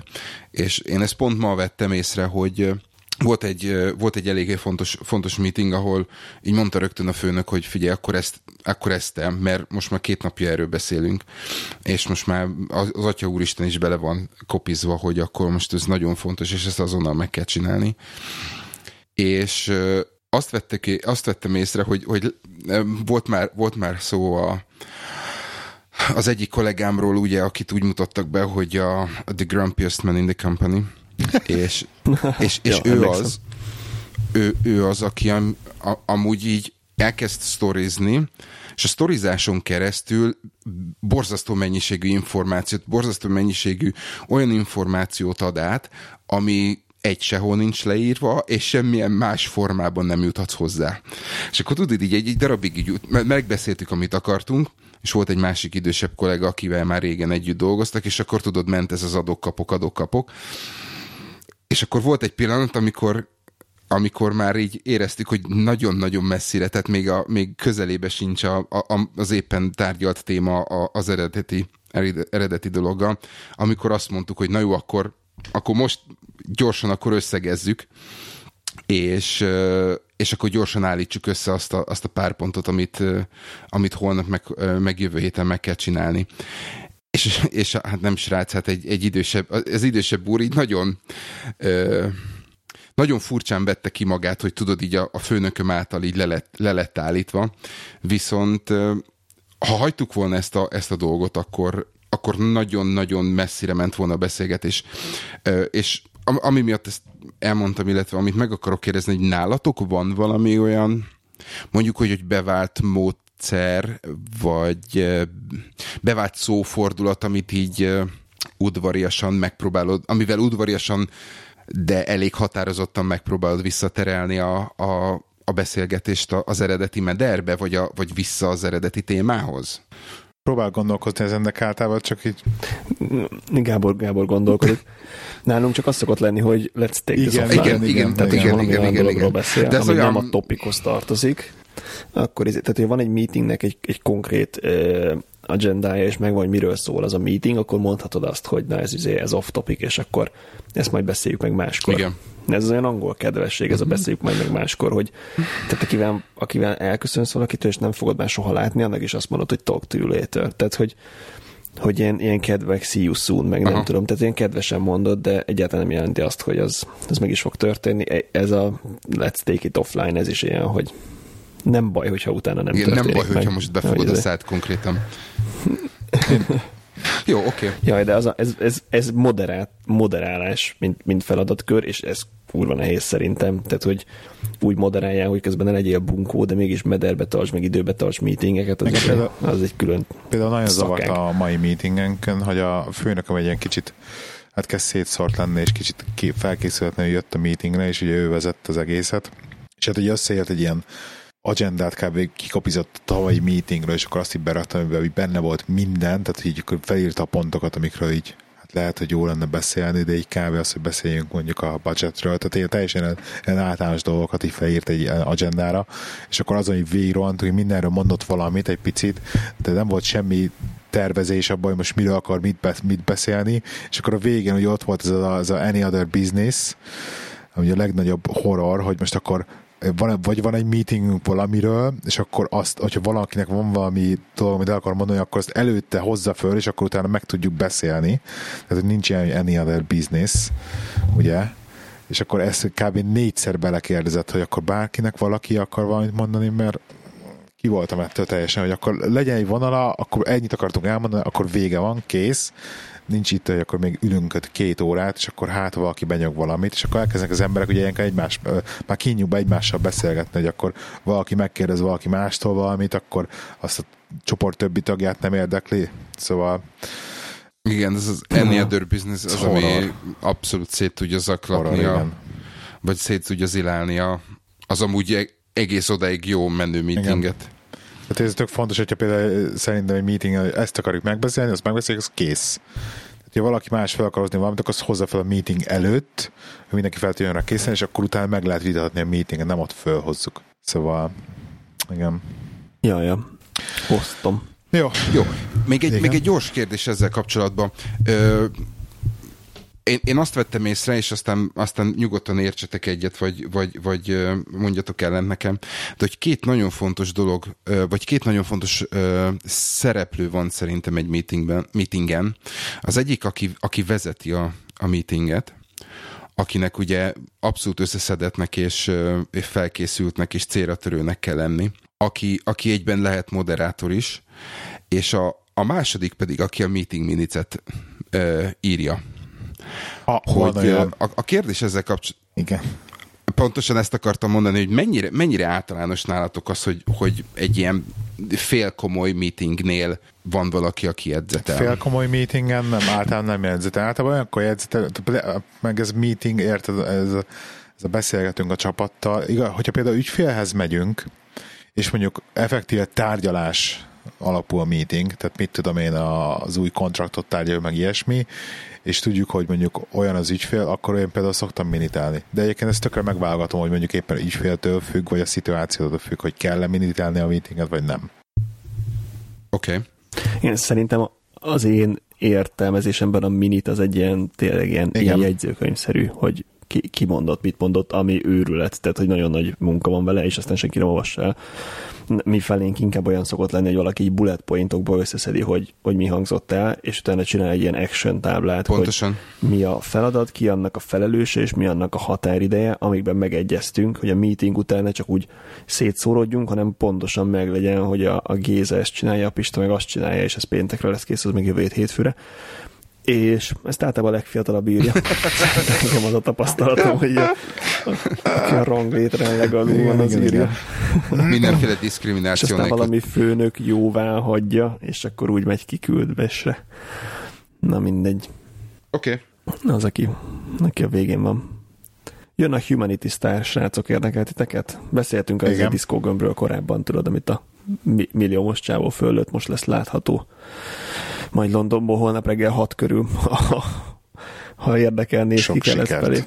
És én ezt pont ma vettem észre, hogy volt egy, volt egy eléggé fontos, fontos meeting, ahol így mondta rögtön a főnök, hogy figyelj, akkor ezt, akkor ezt te, mert most már két napja erről beszélünk, és most már az, az Atya Úristen is bele van kopizva, hogy akkor most ez nagyon fontos, és ezt azonnal meg kell csinálni. És azt, vettek, azt vettem észre, hogy, hogy volt, már, volt már szó a, az egyik kollégámról, ugye, akit úgy mutattak be, hogy a, a The Grumpiest Man in the Company, és, és, és ja, ő az, ő, ő az, aki am, a, amúgy így elkezd sztorizni, és a sztorizáson keresztül borzasztó mennyiségű információt, borzasztó mennyiségű olyan információt ad át, ami egy sehol nincs leírva, és semmilyen más formában nem juthatsz hozzá. És akkor tudod, így egy, egy darabig így, megbeszéltük, amit akartunk, és volt egy másik idősebb kollega, akivel már régen együtt dolgoztak, és akkor tudod, ment ez az adok-kapok, adok-kapok. És akkor volt egy pillanat, amikor amikor már így éreztük, hogy nagyon-nagyon messzire, tehát még, a, még közelébe sincs a, a, az éppen tárgyalt téma az eredeti, eredeti dologgal, amikor azt mondtuk, hogy na jó, akkor, akkor most gyorsan akkor összegezzük, és, és akkor gyorsan állítsuk össze azt a, azt a pár pontot, amit, amit holnap meg, meg jövő héten meg kell csinálni. És, és hát nem srác, hát egy, egy idősebb, az idősebb úr így nagyon nagyon furcsán vette ki magát, hogy tudod, így a, a főnököm által így le lett, le lett állítva, viszont ha hagytuk volna ezt a, ezt a dolgot, akkor, akkor nagyon-nagyon messzire ment volna a beszélgetés. És ami miatt ezt elmondtam, illetve amit meg akarok kérdezni, hogy nálatok van valami olyan, mondjuk, hogy, hogy bevált módszer, vagy bevált szófordulat, amit így udvariasan megpróbálod, amivel udvariasan de elég határozottan megpróbálod visszaterelni a, a, a beszélgetést az eredeti mederbe, vagy, a, vagy vissza az eredeti témához? Próbál gondolkozni ezen, általában csak így... Gábor, Gábor gondolkodik. Nálunk csak az szokott lenni, hogy let's take igen, this igen, igen, igen, tehát, igen, igen, igen, igen. beszél, De ami olyan... nem a topikhoz tartozik, akkor ez, tehát, hogy van egy meetingnek egy, egy konkrét uh, agendája, és megvan, hogy miről szól az a meeting, akkor mondhatod azt, hogy na ez, izé, ez off topic, és akkor ezt majd beszéljük meg máskor. Igen. Ez az olyan angol kedvesség, ez a mhm. beszéljük majd meg máskor, hogy tehát akivel, akivel elköszönsz valakitől, és nem fogod már soha látni, annak is azt mondod, hogy talk to you later. Tehát, hogy hogy ilyen, ilyen kedvek, see you soon, meg Aha. nem tudom, tehát ilyen kedvesen mondod, de egyáltalán nem jelenti azt, hogy az, az meg is fog történni. E, ez a let's take it offline, ez is ilyen, hogy nem baj, hogyha utána nem Igen, történik nem baj, meg. hogyha most befogod a szát konkrétan. Jó, oké. Okay. Jaj, de az a, ez, ez, ez moderát, moderálás, mint, mint feladatkör, és ez kurva nehéz szerintem. Tehát, hogy úgy moderálják, hogy közben ne legyél bunkó, de mégis mederbe tarts, meg időbe tarts meetingeket, az, például, az egy külön Például nagyon zavart a mai meetingenken, hogy a főnököm egy ilyen kicsit hát kezd szétszort lenni, és kicsit felkészületlenül jött a meetingre, és ugye ő vezette az egészet. És hát ugye összeért egy ilyen agendát kb. kikopizott a tavalyi meetingről, és akkor azt így beraktam, hogy benne volt minden, tehát így akkor felírta a pontokat, amikről így hát lehet, hogy jó lenne beszélni, de így kb. az, hogy beszéljünk mondjuk a budgetről, tehát én teljesen ilyen általános dolgokat így felírt egy agendára, és akkor azon, hogy végigrohant, hogy mindenről mondott valamit egy picit, de nem volt semmi tervezés abban, hogy most miről akar mit, mit beszélni, és akkor a végén, hogy ott volt ez a, ez a Any Other Business, ami a legnagyobb horror, hogy most akkor van, vagy van egy meetingünk valamiről, és akkor azt, hogyha valakinek van valami dolog, amit el akar mondani, akkor azt előtte hozza föl, és akkor utána meg tudjuk beszélni. Tehát, hogy nincs ilyen any other business, ugye? És akkor ezt kb. négyszer belekérdezett, hogy akkor bárkinek valaki akar valamit mondani, mert ki voltam ettől teljesen, hogy akkor legyen egy vonala, akkor ennyit akartunk elmondani, akkor vége van, kész, nincs itt, hogy akkor még ülünk két órát, és akkor hát valaki benyog valamit, és akkor elkezdenek az emberek ugye ilyenkor egymás, már kínjukba egymással beszélgetni, hogy akkor valaki megkérdez valaki mástól valamit, akkor azt a csoport többi tagját nem érdekli. Szóval igen, ez az any other business az, horror. ami abszolút szét tudja zaklatni, horror, a, vagy szét tudja zilálni a, az amúgy e- egész odáig jó menő meetinget. Igen. Tehát ez tök fontos, hogyha például szerintem egy meeting, ezt akarjuk megbeszélni, azt megbeszéljük, az kész. Tehát, ha valaki más fel akar hozni valamit, akkor azt hozza fel a meeting előtt, hogy mindenki fel tudjon rá készen, és akkor utána meg lehet vitatni a meetinget, nem ott fölhozzuk. Szóval, igen. Ja, ja. Hoztam. Jó. Jó. Még egy, még egy gyors kérdés ezzel kapcsolatban. Ö, én, én azt vettem észre, és aztán, aztán nyugodtan értsetek egyet, vagy, vagy, vagy mondjatok ellen nekem, de hogy két nagyon fontos dolog, vagy két nagyon fontos szereplő van szerintem egy meetingben, meetingen. Az egyik, aki, aki vezeti a, a meetinget, akinek ugye abszolút összeszedetnek és, és felkészültnek és célra törőnek kell lenni, aki, aki egyben lehet moderátor is, és a, a második pedig, aki a meeting minicet írja a, hogy a, a kérdés ezzel kapcsolatban... Igen. pontosan ezt akartam mondani, hogy mennyire, mennyire általános nálatok az, hogy, hogy egy ilyen fél komoly meetingnél van valaki, aki edzetel. Fél komoly meetingen nem, általában nem jegyzetel. Általában olyankor jegyzetel, meg ez meeting, érted, ez, ez a beszélgetünk a csapattal. Igaz, hogyha például ügyfélhez megyünk, és mondjuk effektíve tárgyalás alapú a meeting, tehát mit tudom én, az új kontraktot tárgyaljuk, meg ilyesmi, és tudjuk, hogy mondjuk olyan az ügyfél, akkor én például szoktam minitálni. De egyébként ezt tökre megválogatom, hogy mondjuk éppen ügyféltől függ, vagy a szituációtól függ, hogy kell-e minitálni a meetinget, vagy nem. Oké. Okay. Én szerintem az én értelmezésemben a minit az egy ilyen tényleg ilyen, ilyen jegyzőkönyvszerű, hogy ki, ki mondott, mit mondott, ami őrület, tehát hogy nagyon nagy munka van vele, és aztán senki nem olvassa el mi felénk inkább olyan szokott lenni, hogy valaki így bullet pointokból összeszedi, hogy, hogy mi hangzott el, és utána csinál egy ilyen action táblát, Pontosan. hogy mi a feladat, ki annak a felelőse, és mi annak a határideje, amikben megegyeztünk, hogy a meeting után ne csak úgy szétszórodjunk, hanem pontosan meglegyen, hogy a, a Géza ezt csinálja, a Pista meg azt csinálja, és ez péntekre lesz kész, az még jövő hétfőre és ezt általában a legfiatalabb írja. Nekem az a tapasztalatom, hogy a, aki a ranglétren legalul van, az írja. Mindenféle diszkrimináció. És aztán valami főnök jóvá hagyja, és akkor úgy megy kiküldvesre. Na mindegy. Oké. Okay. Az, aki, aki a végén van. Jön a Humanity Star, srácok, érdekelt titeket? Beszéltünk a Disco gömbről korábban, tudod, amit a milliómos csávó fölött most lesz látható majd Londonból holnap reggel 6 körül, ha, ha érdekel, néz ki kell ezt felé.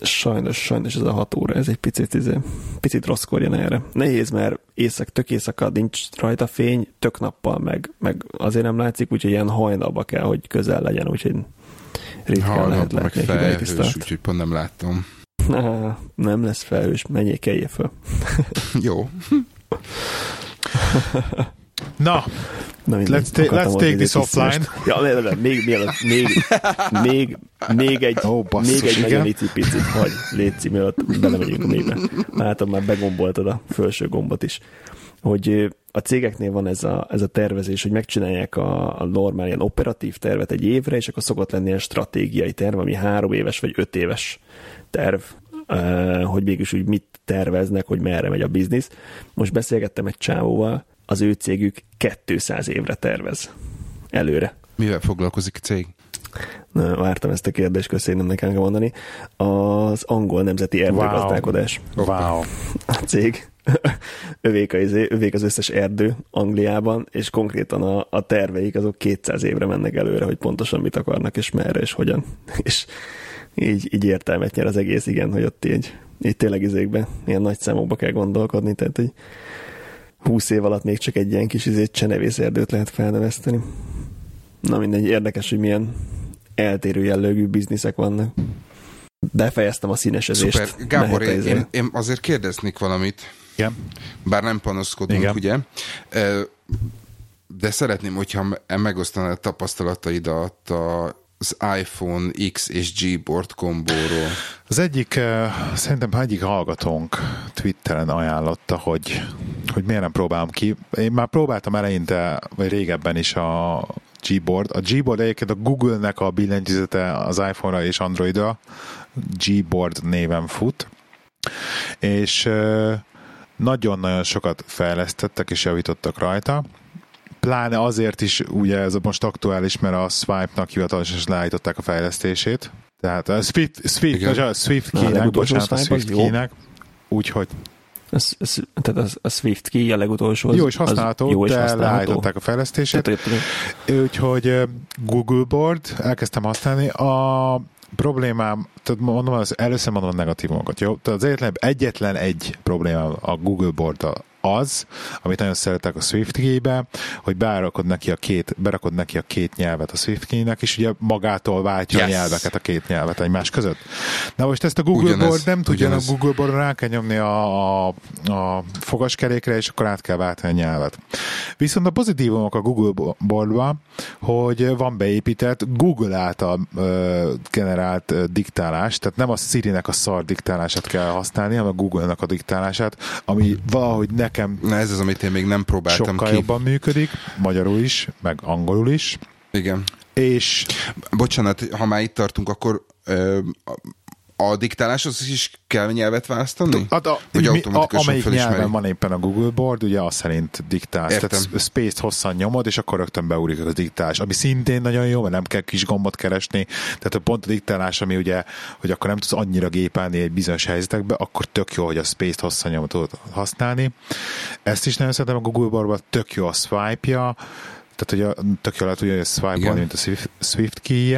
Sajnos, sajnos ez a 6 óra, ez egy picit, izé, picit rosszkor jön erre. Nehéz, mert éjszak, tök éjszaka nincs rajta fény, tök nappal meg, meg azért nem látszik, úgyhogy ilyen hajnalba kell, hogy közel legyen, úgyhogy ritkán lehet látni meg felhős, úgyhogy pont nem láttam. Na, nem lesz felhős, menjél, kelje föl. Jó. Na, Na, let's, ta- let's take this offline. Ja, le, le, még, még, még, még, még egy, oh, basszus, még egy nagyon icipicit hagy, légy mielőtt belemegyünk a mélybe. Látom, már begomboltad a felső gombot is. Hogy a cégeknél van ez a, ez a tervezés, hogy megcsinálják a, a normál ilyen operatív tervet egy évre, és akkor szokott lenni a stratégiai terv, ami három éves vagy öt éves terv, hogy mégis úgy mit terveznek, hogy merre megy a biznisz. Most beszélgettem egy csávóval, az ő cégük 200 évre tervez előre. Mivel foglalkozik a cég? Na, vártam ezt a kérdést, köszönöm nekem kell mondani. Az angol nemzeti erdőgazdálkodás. Wow. wow. A cég. övék, az, övék az összes erdő Angliában, és konkrétan a, a terveik azok 200 évre mennek előre, hogy pontosan mit akarnak, és merre, és hogyan. És így, így értelmet nyer az egész, igen, hogy ott így, így tényleg izékben ilyen nagy számokba kell gondolkodni, tehát hogy 20 év alatt még csak egy ilyen kis izét csenevészerdőt lehet felneveszteni. Na mindegy, érdekes, hogy milyen eltérő jellegű bizniszek vannak. Befejeztem a színesezést. Szuper. Gábor, én, én, én azért kérdeznék valamit. Igen. Bár nem panaszkodunk, Igen. ugye? De szeretném, hogyha megosztanád tapasztalataidat a az iPhone X és G board kombóról? Az egyik, szerintem egyik hallgatónk Twitteren ajánlotta, hogy, hogy miért nem próbálom ki. Én már próbáltam eleinte, vagy régebben is a Gboard. A Gboard egyébként a Google-nek a billentyűzete az iPhone-ra és Android-ra Gboard néven fut, és nagyon-nagyon sokat fejlesztettek és javítottak rajta pláne azért is, ugye ez most aktuális, mert a Swipe-nak hivatalosan leállították a fejlesztését. Tehát a Swift, Swift, a Swift key-nek, bocsánat, a Swift key-nek, úgyhogy ez, ez, tehát az, a Swift key a legutolsó. Az, jó és használható, jó és de használható. leállították a fejlesztését. Tehát, úgyhogy Google Board elkezdtem használni. A problémám, tehát mondom, az először mondom a negatívumokat, jó? Tehát az egyetlen, egyetlen egy problémám a Google board az, amit nagyon szeretek a Swift key-be, hogy berakod neki a két, berakod neki a két nyelvet a Swift key-nek, és ugye magától váltja yes. a nyelveket, a két nyelvet egymás között. Na most ezt a Google ugyanez, Board nem tudja, ugyanez. a Google Board rá kell nyomni a, a, a fogaskerékre, és akkor át kell váltani a nyelvet. Viszont a pozitívumok a Google Boardban, hogy van beépített Google által ö, generált ö, diktálás, tehát nem a Siri-nek a szar diktálását kell használni, hanem a Google-nek a diktálását, ami valahogy ne nekem Na ez az, amit én még nem próbáltam sokkal ki. jobban működik, magyarul is, meg angolul is. Igen. És... Bocsánat, ha már itt tartunk, akkor ö, a diktáláshoz is kell nyelvet választani? Hát a, Vagy mi, a, amelyik nyelven van éppen a Google Board, ugye azt szerint diktálsz. Értem. Tehát space-t hosszan nyomod, és akkor rögtön beúrik a diktálás. Ami szintén nagyon jó, mert nem kell kis gombot keresni. Tehát a pont a diktálás, ami ugye, hogy akkor nem tudsz annyira gépelni egy bizonyos helyzetekbe, akkor tök jó, hogy a space-t hosszan nyomod tudod használni. Ezt is nagyon szeretem a Google Boardban, tök jó a swipe-ja, tehát hogy a, tök jól lehet ugye swipe mint a Swift, Swift key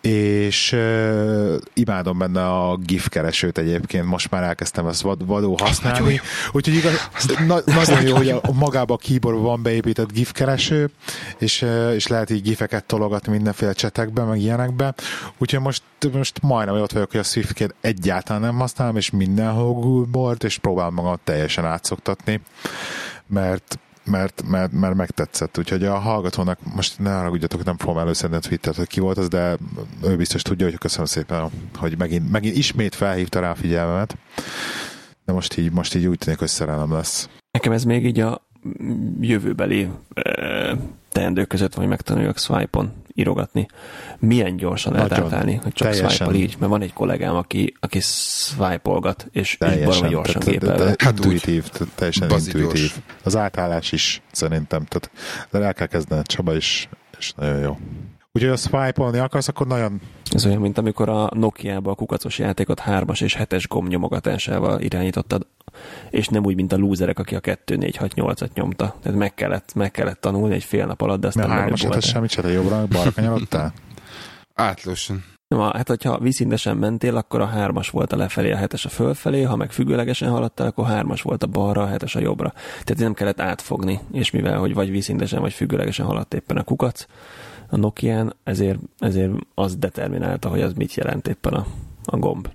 és uh, imádom benne a GIF keresőt egyébként, most már elkezdtem ezt vad, vadó használni, úgyhogy igaz, na, nagyon jó, hogy a, magába a keyboardban van beépített GIF kereső, és, uh, és lehet így gifeket tologatni mindenféle csetekbe, meg ilyenekbe, úgyhogy most, most majdnem ott vagyok, hogy a Swift egyáltalán nem használom, és mindenhol Google Board, és próbálom magam teljesen átszoktatni, mert mert, mert, mert megtetszett. Úgyhogy a hallgatónak most ne haragudjatok, nem fogom előszedni a Twittert, hogy ki volt az, de ő biztos tudja, hogy köszönöm szépen, hogy megint, megint ismét felhívta rá a figyelmemet. De most így, most így úgy tűnik, hogy szerelem lesz. Nekem ez még így a jövőbeli e, teendők között, hogy megtanuljak swipe-on írogatni. Milyen gyorsan lehet átállni, hogy csak swipe így, mert van egy kollégám, aki, aki swipe-olgat, és így Teljesen, baromi gyorsan tehát- gépel. tehát Hát úgy. intuitív, teljesen intuitív. gyors. Az átállás is szerintem, tehát de el kell kezdened, Csaba is, és nagyon jó. Úgyhogy ha swipe-olni akarsz, akkor nagyon Ez olyan, mint amikor a Nokia-ba a kukacos játékot hármas és hetes gomb nyomogatásával irányítottad, és nem úgy, mint a lúzerek, aki a 2, 4, 6, 8-at nyomta. Tehát meg kellett, meg kellett tanulni egy fél nap alatt, de aztán mert menőbb hármas voltál. semmit se, jobbra, meg balra kanyarodtál? Átlósan. Nem, a- hát hogyha vízszintesen mentél, akkor a hármas volt a lefelé, a hetes a fölfelé, ha meg függőlegesen haladtál, akkor hármas volt a balra, a hetes a jobbra. Tehát nem kellett átfogni, és mivel, hogy vagy vízszintesen, vagy függőlegesen haladt éppen a kukac, a Nokián, ezért, ezért az determinálta, hogy az mit jelent éppen a, a gomb.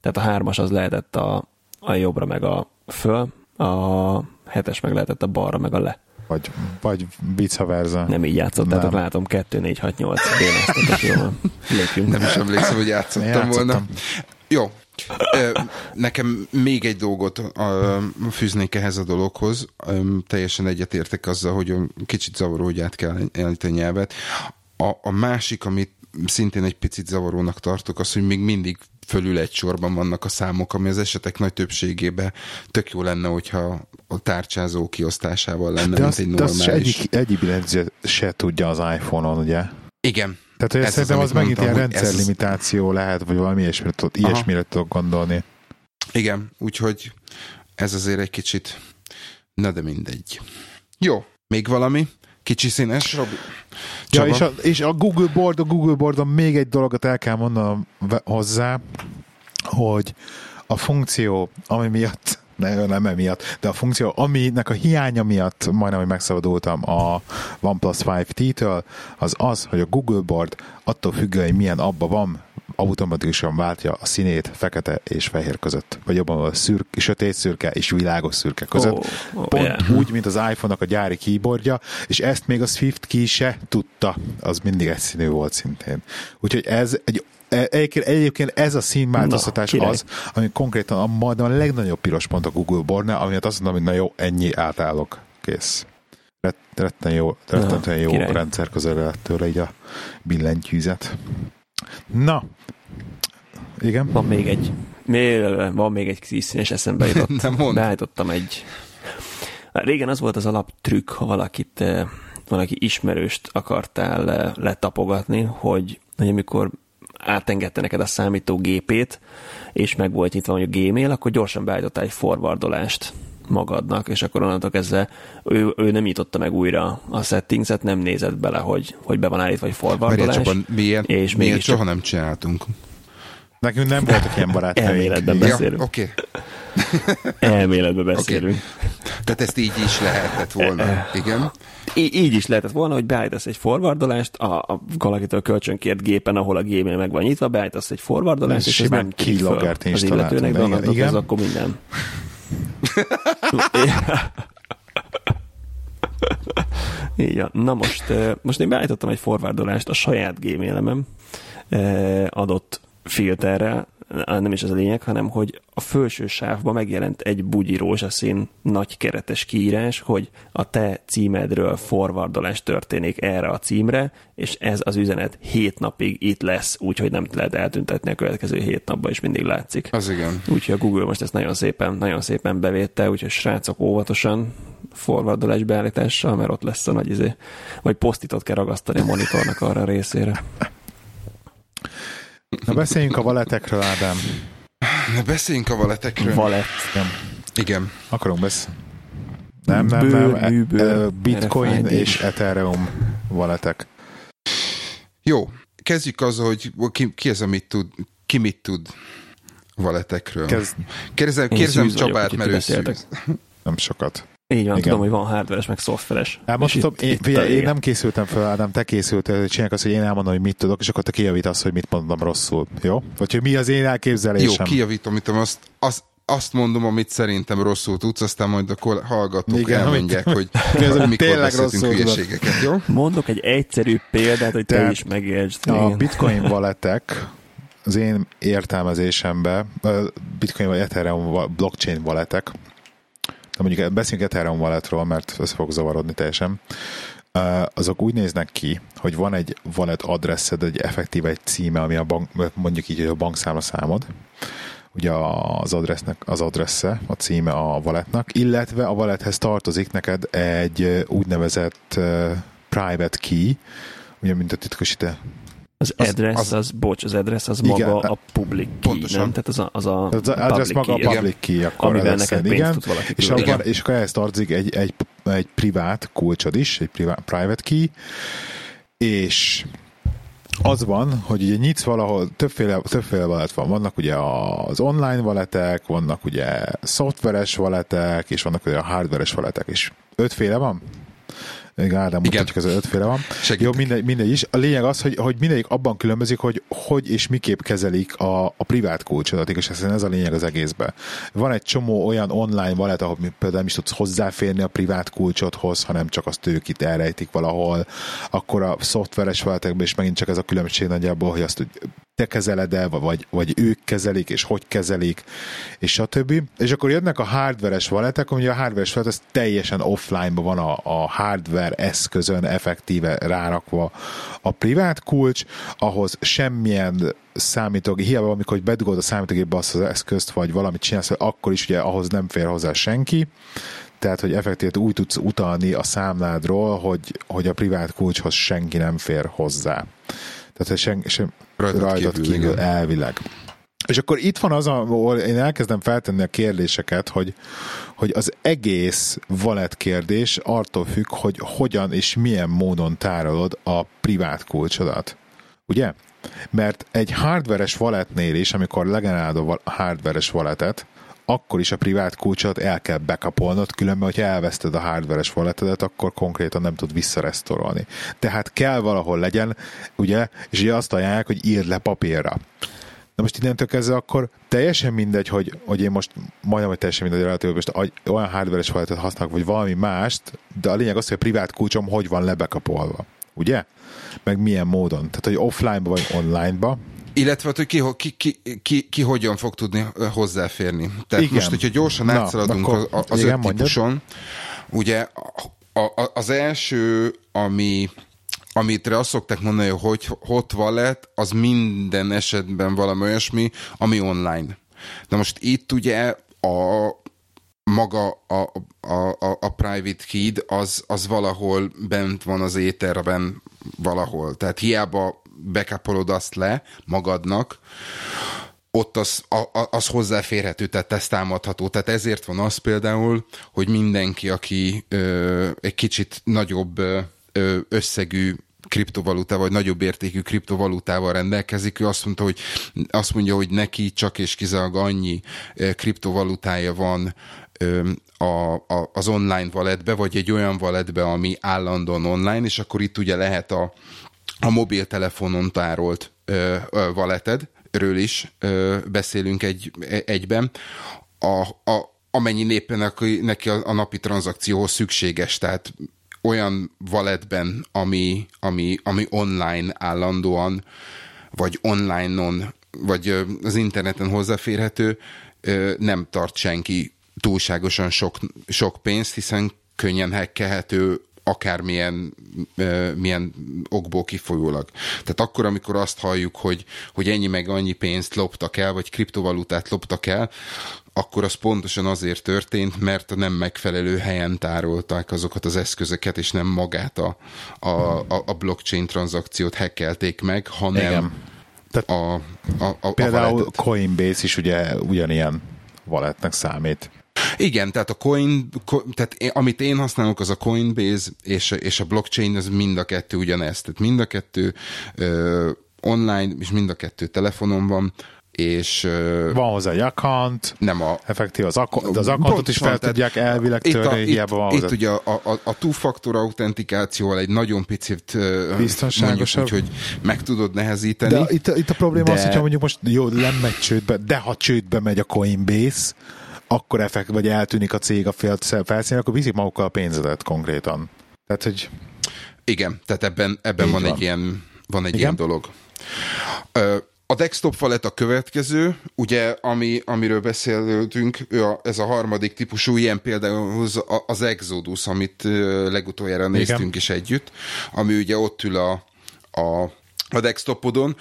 Tehát a hármas az lehetett a, a jobbra meg a föl, a hetes meg lehetett a balra meg a le. Vagy, vagy vice versa. Nem így játszottátok, Nem. látom, 2, 4, 6, 8, bénáztatok, jó van. Lépjünk. Nem is emlékszem, hogy játszottam, Játszottam. volna. Jó. Nekem még egy dolgot fűznék ehhez a dologhoz. Teljesen egyetértek azzal, hogy kicsit zavaró, hogy át kell jeleníteni a nyelvet. A, a másik, amit szintén egy picit zavarónak tartok, az, hogy még mindig fölül egy sorban vannak a számok, ami az esetek nagy többségében tök jó lenne, hogyha a tárcsázó kiosztásával lenne, De mint azt, egy de azt se normális. egyik, egyik se tudja az iPhone-on, ugye? Igen. Tehát hogy Ez az, szerintem az, amit megint mondtam, ilyen hogy ez az- rendszerlimitáció lehet, vagy valami ilyesmire, Aha. ilyesmire tudok gondolni. Igen, úgyhogy ez azért egy kicsit, na de mindegy. Jó, még valami? Kicsi színes, Robi? Ja, és a, és a Google Board, a Google Boardon még egy dologot el kell mondanom hozzá, hogy a funkció, ami miatt ne, nem emiatt, de a funkció, aminek a hiánya miatt majdnem, hogy megszabadultam a OnePlus 5T-től, az az, hogy a Google Board attól függően, hogy milyen abba van, automatikusan váltja a színét fekete és fehér között, vagy jobban a szürk, sötét szürke és világos szürke között. Ó, ó, Pont yeah. úgy, mint az iPhone-nak a gyári keyboardja, és ezt még a Swift key se tudta, az mindig egyszínű volt szintén. Úgyhogy ez egy e- Egyébként, egyébként ez a színváltoztatás Na, király. az, ami konkrétan a, majdnem a legnagyobb piros pont a Google Boardnál, amiatt azt mondom, hogy na jó, ennyi átállok, kész. Rett, retten jó, rettentően jó király. rendszer közel tőle így a billentyűzet. Na, igen? Van még egy, még- van még egy kis szín, és eszembe jutott. Nem mondd. Beállítottam egy... Régen az volt az alaptrükk, ha valakit, eh, valaki ismerőst akartál eh, letapogatni, hogy, hogy amikor átengedte neked a számítógépét, és meg volt nyitva mondjuk Gmail, akkor gyorsan beállítottál egy forwardolást magadnak, és akkor onnantól kezdve ő, ő nem nyitotta meg újra a settingset, nem nézett bele, hogy, hogy be van állítva egy Várjál, forwardolás. csak mi ilyen, és mi ilyet mégis csak- soha nem csináltunk. Nekünk nem voltak ilyen barátaink. Elméletben így. be- Ja, Beszélünk. oké. Elméletbe beszélünk. Tehát ezt így is lehetett volna. Igen. Í- így is lehetett volna, hogy beállítasz egy forwardolást a, a valakitől kölcsönkért gépen, ahol a Gmail meg van nyitva, beállítasz egy forwardolást, Ez és ez nem keyloggert az illetőnek, de igen, onnantól igen. kezdve akkor minden. Így van. Na most, eh, most én beállítottam egy forwardolást a saját gmail adott filterrel, nem is az a lényeg, hanem hogy a felső sávban megjelent egy bugyi rózsaszín nagy keretes kiírás, hogy a te címedről forwardolás történik erre a címre, és ez az üzenet hét napig itt lesz, úgyhogy nem lehet eltüntetni a következő hét napban, és mindig látszik. Az igen. Úgyhogy a Google most ezt nagyon szépen, nagyon szépen bevétte, úgyhogy srácok óvatosan forwardolás beállítással, mert ott lesz a nagy izé, vagy posztitot kell ragasztani a monitornak arra a részére. Na beszéljünk a valetekről, Ádám. Na, beszéljünk a valetekről. Valet. Igen. Igen. Akarunk beszélni. Nem, nem, nem. E- Bitcoin RFID. és Ethereum valetek. Jó, kezdjük azzal, hogy ki, ki ez, amit tud, ki mit tud valetekről. Kezd, Kérdezem, kérdezem Csabát, mert ő nem sokat. Így van, Igen. tudom, hogy van hardveres, meg szoftveres. Elmondhatom, És én, itt a figyelj, én nem készültem fel, Ádám, te készültél, csinálják azt, hogy én elmondom, hogy mit tudok, és akkor te kijavítasz, hogy mit mondom rosszul. Jó? Vagy hogy mi az én Jó, elképzelésem. kijavítom, amit azt, azt, azt mondom, amit szerintem rosszul tudsz, aztán majd akkor hallgatók Igen, elmondják, amit- hogy amit mikor beszéltünk hülyeségeket, jó? Mondok egy egyszerű példát, hogy te Tehát is megértsd. A bitcoin valetek az én értelmezésemben, ö, bitcoin vagy ethereum blockchain valetek, de mondjuk beszéljünk ethereum walletról, mert össze fog zavarodni teljesen, Ö, azok úgy néznek ki, hogy van egy wallet adresszed, egy effektív egy címe, ami a bank, mondjuk így, hogy a bankszámla számod, ugye az adressznek, az adressze, a címe a walletnak, illetve a wallethez tartozik neked egy úgynevezett private key, ugye, mint a titkosítás Az Az- address, az- az, bocs, az address az Igen, maga a public key, Pontosan. nem? Tehát az a, az a, Az address maga a public key, akkor amivel neked pénzt igen. tud valaki És, abban, és akkor ehhez tartozik egy, egy, egy privát kulcsod is, egy privát, private key, és az van, hogy ugye nyitsz valahol, többféle, többféle wallet van. Vannak ugye az online walletek, vannak ugye szoftveres walletek, és vannak ugye a hardveres walletek is. Ötféle van? Még Ádám Igen. mutatjuk, ez ötféle van. Segítek. Jó, mindegy, mindegy is. A lényeg az, hogy, hogy mindegyik abban különbözik, hogy hogy és miképp kezelik a, a privát kulcsodat, és ez, a lényeg az egészben. Van egy csomó olyan online wallet, ahol például nem is tudsz hozzáférni a privát kulcsodhoz, hanem csak azt ők itt elrejtik valahol. Akkor a szoftveres walletekben is megint csak ez a különbség nagyjából, hogy azt hogy te kezeled el, vagy, vagy ők kezelik, és hogy kezelik, és stb. És akkor jönnek a hardveres walletek, ugye a hardveres wallet az teljesen offline-ban van a, a hardware eszközön effektíve rárakva a privát kulcs, ahhoz semmilyen számítógép, hiába amikor bedugod a számítógépbe azt az eszközt, vagy valamit csinálsz, akkor is ugye ahhoz nem fér hozzá senki, tehát, hogy effektíve úgy tudsz utalni a számládról, hogy, hogy a privát kulcshoz senki nem fér hozzá. Tehát, sen, sen, Rajtad rajtad kívül, kívül, igen. elvileg. És akkor itt van az, ahol én elkezdem feltenni a kérdéseket, hogy, hogy az egész wallet kérdés attól függ, hogy hogyan és milyen módon tárolod a privát kulcsodat. Ugye? Mert egy hardveres walletnél is, amikor legenerálod a hardveres walletet, akkor is a privát kulcsot el kell bekapolnod, különben, hogyha elveszted a hardveres walletedet, akkor konkrétan nem tud visszaresztorolni. Tehát kell valahol legyen, ugye, és ugye azt ajánlják, hogy írd le papírra. Na most innentől kezdve akkor teljesen mindegy, hogy, hogy én most majdnem, hogy teljesen mindegy, relatív, most olyan hardveres walletet használok, vagy valami mást, de a lényeg az, hogy a privát kulcsom hogy van lebekapolva. Ugye? Meg milyen módon. Tehát, hogy offline-ba vagy online-ba. Illetve, hogy ki, ki, ki, ki, ki hogyan fog tudni ö, hozzáférni. Tehát Igen. most, hogyha gyorsan Na, átszaladunk akkor- az, az igen, öt mondjad. típuson, ugye a, a, az első, ami amitre azt szokták mondani, hogy hot wallet, az minden esetben valami olyasmi, ami online. Na most itt ugye a maga a, a, a, a private key az, az valahol bent van az éterben valahol. Tehát hiába backupolod azt le magadnak, ott az, a, az hozzáférhető, tehát ez támadható. Tehát ezért van az például, hogy mindenki, aki ö, egy kicsit nagyobb ö, összegű kriptovalutával, vagy nagyobb értékű kriptovalutával rendelkezik, ő azt mondta, hogy azt mondja, hogy neki csak és kizárólag annyi kriptovalutája van a, a, az online walletbe, vagy egy olyan walletbe, ami állandóan online, és akkor itt ugye lehet a, a mobiltelefonon tárolt ö, ö, walleted, ről is ö, beszélünk egy, egyben, a, a, amennyi néppen neki, a, a napi tranzakcióhoz szükséges, tehát olyan walletben, ami, ami, ami online állandóan, vagy online-on vagy az interneten hozzáférhető, nem tart senki túlságosan sok, sok pénzt, hiszen könnyen hekkelhető akármilyen milyen okból kifolyólag. Tehát akkor, amikor azt halljuk, hogy, hogy ennyi meg annyi pénzt loptak el, vagy kriptovalutát loptak el, akkor az pontosan azért történt, mert a nem megfelelő helyen tárolták azokat az eszközöket, és nem magát a, a, a blockchain tranzakciót hackelték meg, hanem Igen. Tehát a, a, a, például a Coinbase is ugye ugyanilyen valetnek számít. Igen, tehát a coin, tehát én, amit én használok, az a Coinbase, és, és a blockchain, az mind a kettő ugyanez. Tehát mind a kettő ö, online, és mind a kettő telefonon van, és... Van hozzá egy account, nem a, effektív az, ak- de az accountot is fel tudják elvileg törni, itt, hiába van itt, hozzá. ugye a, a, a two-factor autentikációval egy nagyon picit biztonságosabb, úgy, hogy meg tudod nehezíteni. De itt, itt a probléma de... az, hogyha mondjuk most jó, nem megy csődbe, de ha csődbe megy a Coinbase, akkor effekt, vagy eltűnik a cég a felszínen, akkor viszik magukkal a pénzedet konkrétan. Tehát, hogy... Igen, tehát ebben, ebben van, van egy ilyen, van egy Igen? ilyen dolog. A desktop falet a következő, ugye, ami, amiről beszéltünk, ez a harmadik típusú, ilyen például az Exodus, amit legutoljára néztünk Igen. is együtt, ami ugye ott ül a, a, a desktopodon.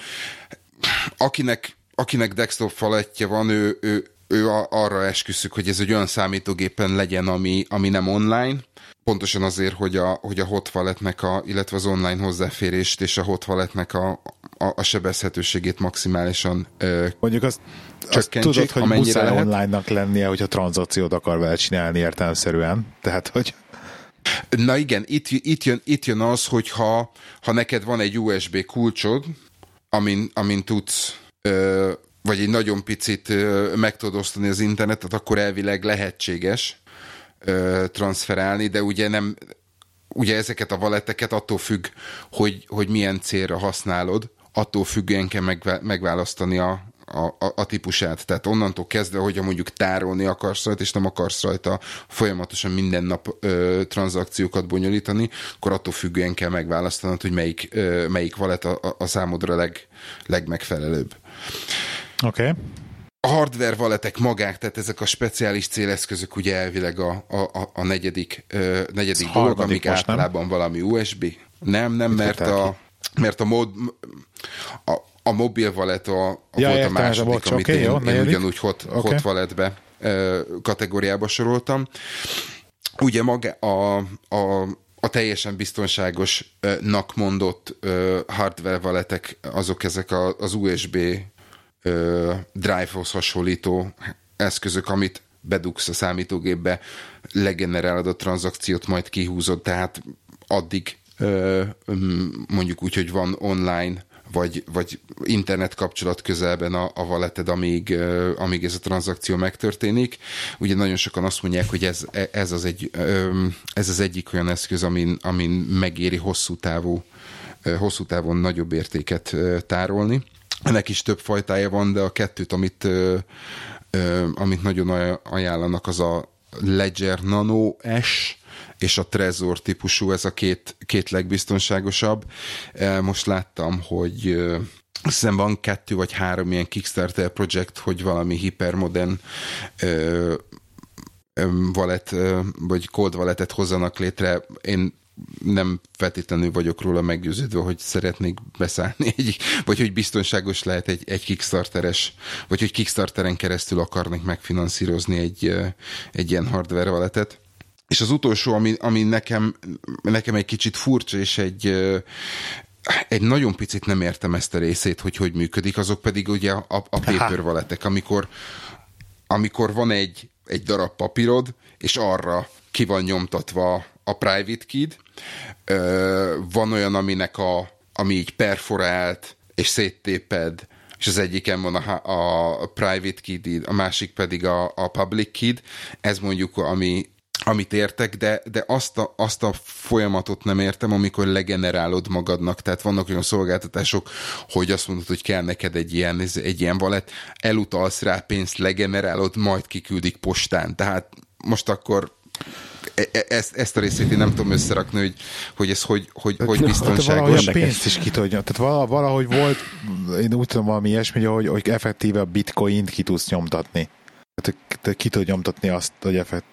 Akinek, akinek desktop faletje van, ő, ő, ő arra esküszük, hogy ez egy olyan számítógépen legyen, ami, ami nem online, pontosan azért, hogy a, hogy a hot walletnek a, illetve az online hozzáférést és a hot walletnek a, a, a sebezhetőségét maximálisan ö, Mondjuk azt, azt tudod, hogy muszáj lehet. online-nak lennie, hogyha tranzakciót akar vele csinálni értelmszerűen. Tehát, hogy Na igen, itt, itt, jön, itt jön az, hogy ha, ha neked van egy USB kulcsod, amin, amin tudsz ö, vagy egy nagyon picit meg tudod osztani az internetet, akkor elvileg lehetséges transferálni, de ugye nem, ugye ezeket a valetteket attól függ, hogy, hogy milyen célra használod, attól függően kell megválasztani a, a, a, típusát. Tehát onnantól kezdve, hogyha mondjuk tárolni akarsz rajta, és nem akarsz rajta folyamatosan minden nap ö, tranzakciókat bonyolítani, akkor attól függően kell megválasztanod, hogy melyik, ö, melyik valet a, a számodra leg, legmegfelelőbb. Oké. Okay. A hardware valetek magák, tehát ezek a speciális céleszközök ugye elvileg a, a, a negyedik, ö, negyedik dolog, amik általában nem? valami USB. Nem, nem, Mit mert a, mert a, mod, a, a mobil valet a, a ja, volt a második, bocs, amit okay, én, jó, én ugyanúgy hot, okay. hot valetbe ö, kategóriába soroltam. Ugye maga a, a, a teljesen biztonságosnak mondott ö, hardware valetek, azok ezek a, az USB Drive-hoz hasonlító eszközök, amit bedugsz a számítógépbe, legenerálod a tranzakciót, majd kihúzod, tehát addig mondjuk úgy, hogy van online vagy, vagy internet kapcsolat közelben a, a valeted, amíg, amíg ez a tranzakció megtörténik. Ugye nagyon sokan azt mondják, hogy ez, ez, az, egy, ez az egyik olyan eszköz, amin, amin megéri hosszú távú, hosszú távon nagyobb értéket tárolni. Ennek is több fajtája van, de a kettőt, amit, ö, ö, amit nagyon ajánlanak, az a Ledger Nano S, és a Trezor típusú, ez a két, két legbiztonságosabb. Most láttam, hogy hiszem van kettő vagy három ilyen Kickstarter projekt, hogy valami hipermodern valet, vagy cold valetet hozzanak létre. Én nem feltétlenül vagyok róla meggyőződve, hogy szeretnék beszállni, egy, vagy hogy biztonságos lehet egy, egy Kickstarteres, vagy hogy Kickstarteren keresztül akarnak megfinanszírozni egy, egy ilyen hardware valetet. És az utolsó, ami, ami nekem, nekem egy kicsit furcsa, és egy, egy nagyon picit nem értem ezt a részét, hogy hogy működik, azok pedig ugye a, a paper valetek, amikor, amikor van egy, egy darab papírod, és arra ki van nyomtatva a private key van olyan, aminek a, ami így perforált, és széttéped, és az egyiken van a, a private key, a másik pedig a, a public key. Ez mondjuk, ami, amit értek, de, de azt, a, azt a folyamatot nem értem, amikor legenerálod magadnak. Tehát vannak olyan szolgáltatások, hogy azt mondod, hogy kell neked egy ilyen, egy ilyen valet, elutalsz rá pénzt, legenerálod, majd kiküldik postán. Tehát most akkor ezt, ezt a részét én nem tudom összerakni, hogy, hogy ez hogy, hogy, hogy Hát biztonságos. valahogy a pénzt is ki tudja. Tehát vala- valahogy volt, én úgy tudom valami ilyesmi, hogy, hogy effektíve a bitcoint ki tudsz nyomtatni. Tehát te ki tud nyomtatni azt, hogy effekt,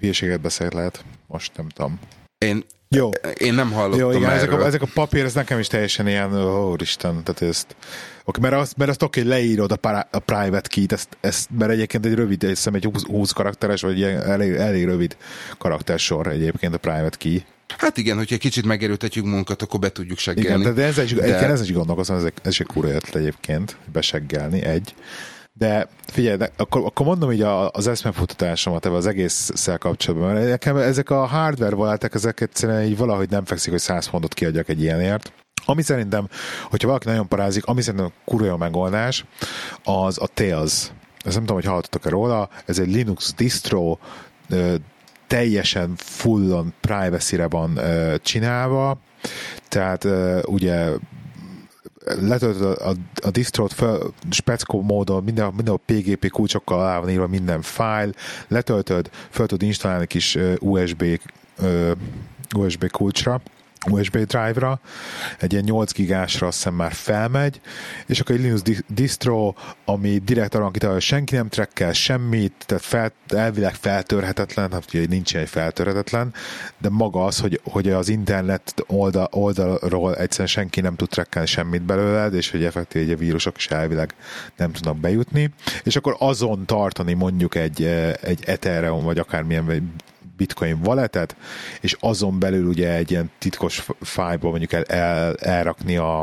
hülyeséget beszélt lehet. Most nem tudom. Én, Jó. én nem hallottam Jó, igen, ezek erről. a, ezek a papír, ez nekem is teljesen ilyen, ó, Isten, tehát ezt, oké, mert azt, mert azt oké, leírod a, para, a private key-t, ezt, ezt, mert egyébként egy rövid, egy egy 20, 20 karakteres, vagy ilyen elég, elég rövid karaktersor egyébként a private key. Hát igen, hogyha kicsit megerőltetjük munkat, akkor be tudjuk Igen, seggelni. de, de ez egy, De- egyébként ez is gondolkozom, ez ez is egy ötlet egyébként, beseggelni, egy. De figyelj, akkor, akkor mondom így az eszmefutatásomat ebben az egésszel kapcsolatban, mert nekem ezek a hardware valátek, ezek egyszerűen így valahogy nem fekszik, hogy 100 fontot kiadjak egy ilyenért. Ami szerintem, hogyha valaki nagyon parázik, ami szerintem kurva jó megoldás, az a Tails. Ezt nem tudom, hogy hallottatok-e róla, ez egy Linux distro, teljesen full-on privacy-re van csinálva, tehát ugye letöltöd a, a, a distrót fel, speckó módon, minden, minden a PGP kulcsokkal alá van írva minden fájl, letöltöd, fel tud installálni kis USB USB kulcsra, USB drive-ra, egy ilyen 8 gigásra azt hiszem már felmegy, és akkor egy Linux di- distro, ami direkt arra van kitalálva, hogy senki nem trekkel semmit, tehát fel, elvileg feltörhetetlen, hát ugye nincs egy feltörhetetlen, de maga az, hogy, hogy az internet oldal, oldalról egyszerűen senki nem tud trekkelni semmit belőled, és hogy effektív a vírusok is elvileg nem tudnak bejutni, és akkor azon tartani mondjuk egy, eh, egy Ethereum, vagy akármilyen bitcoin walletet, és azon belül ugye egy ilyen titkos f- fájlból mondjuk el, el, elrakni a,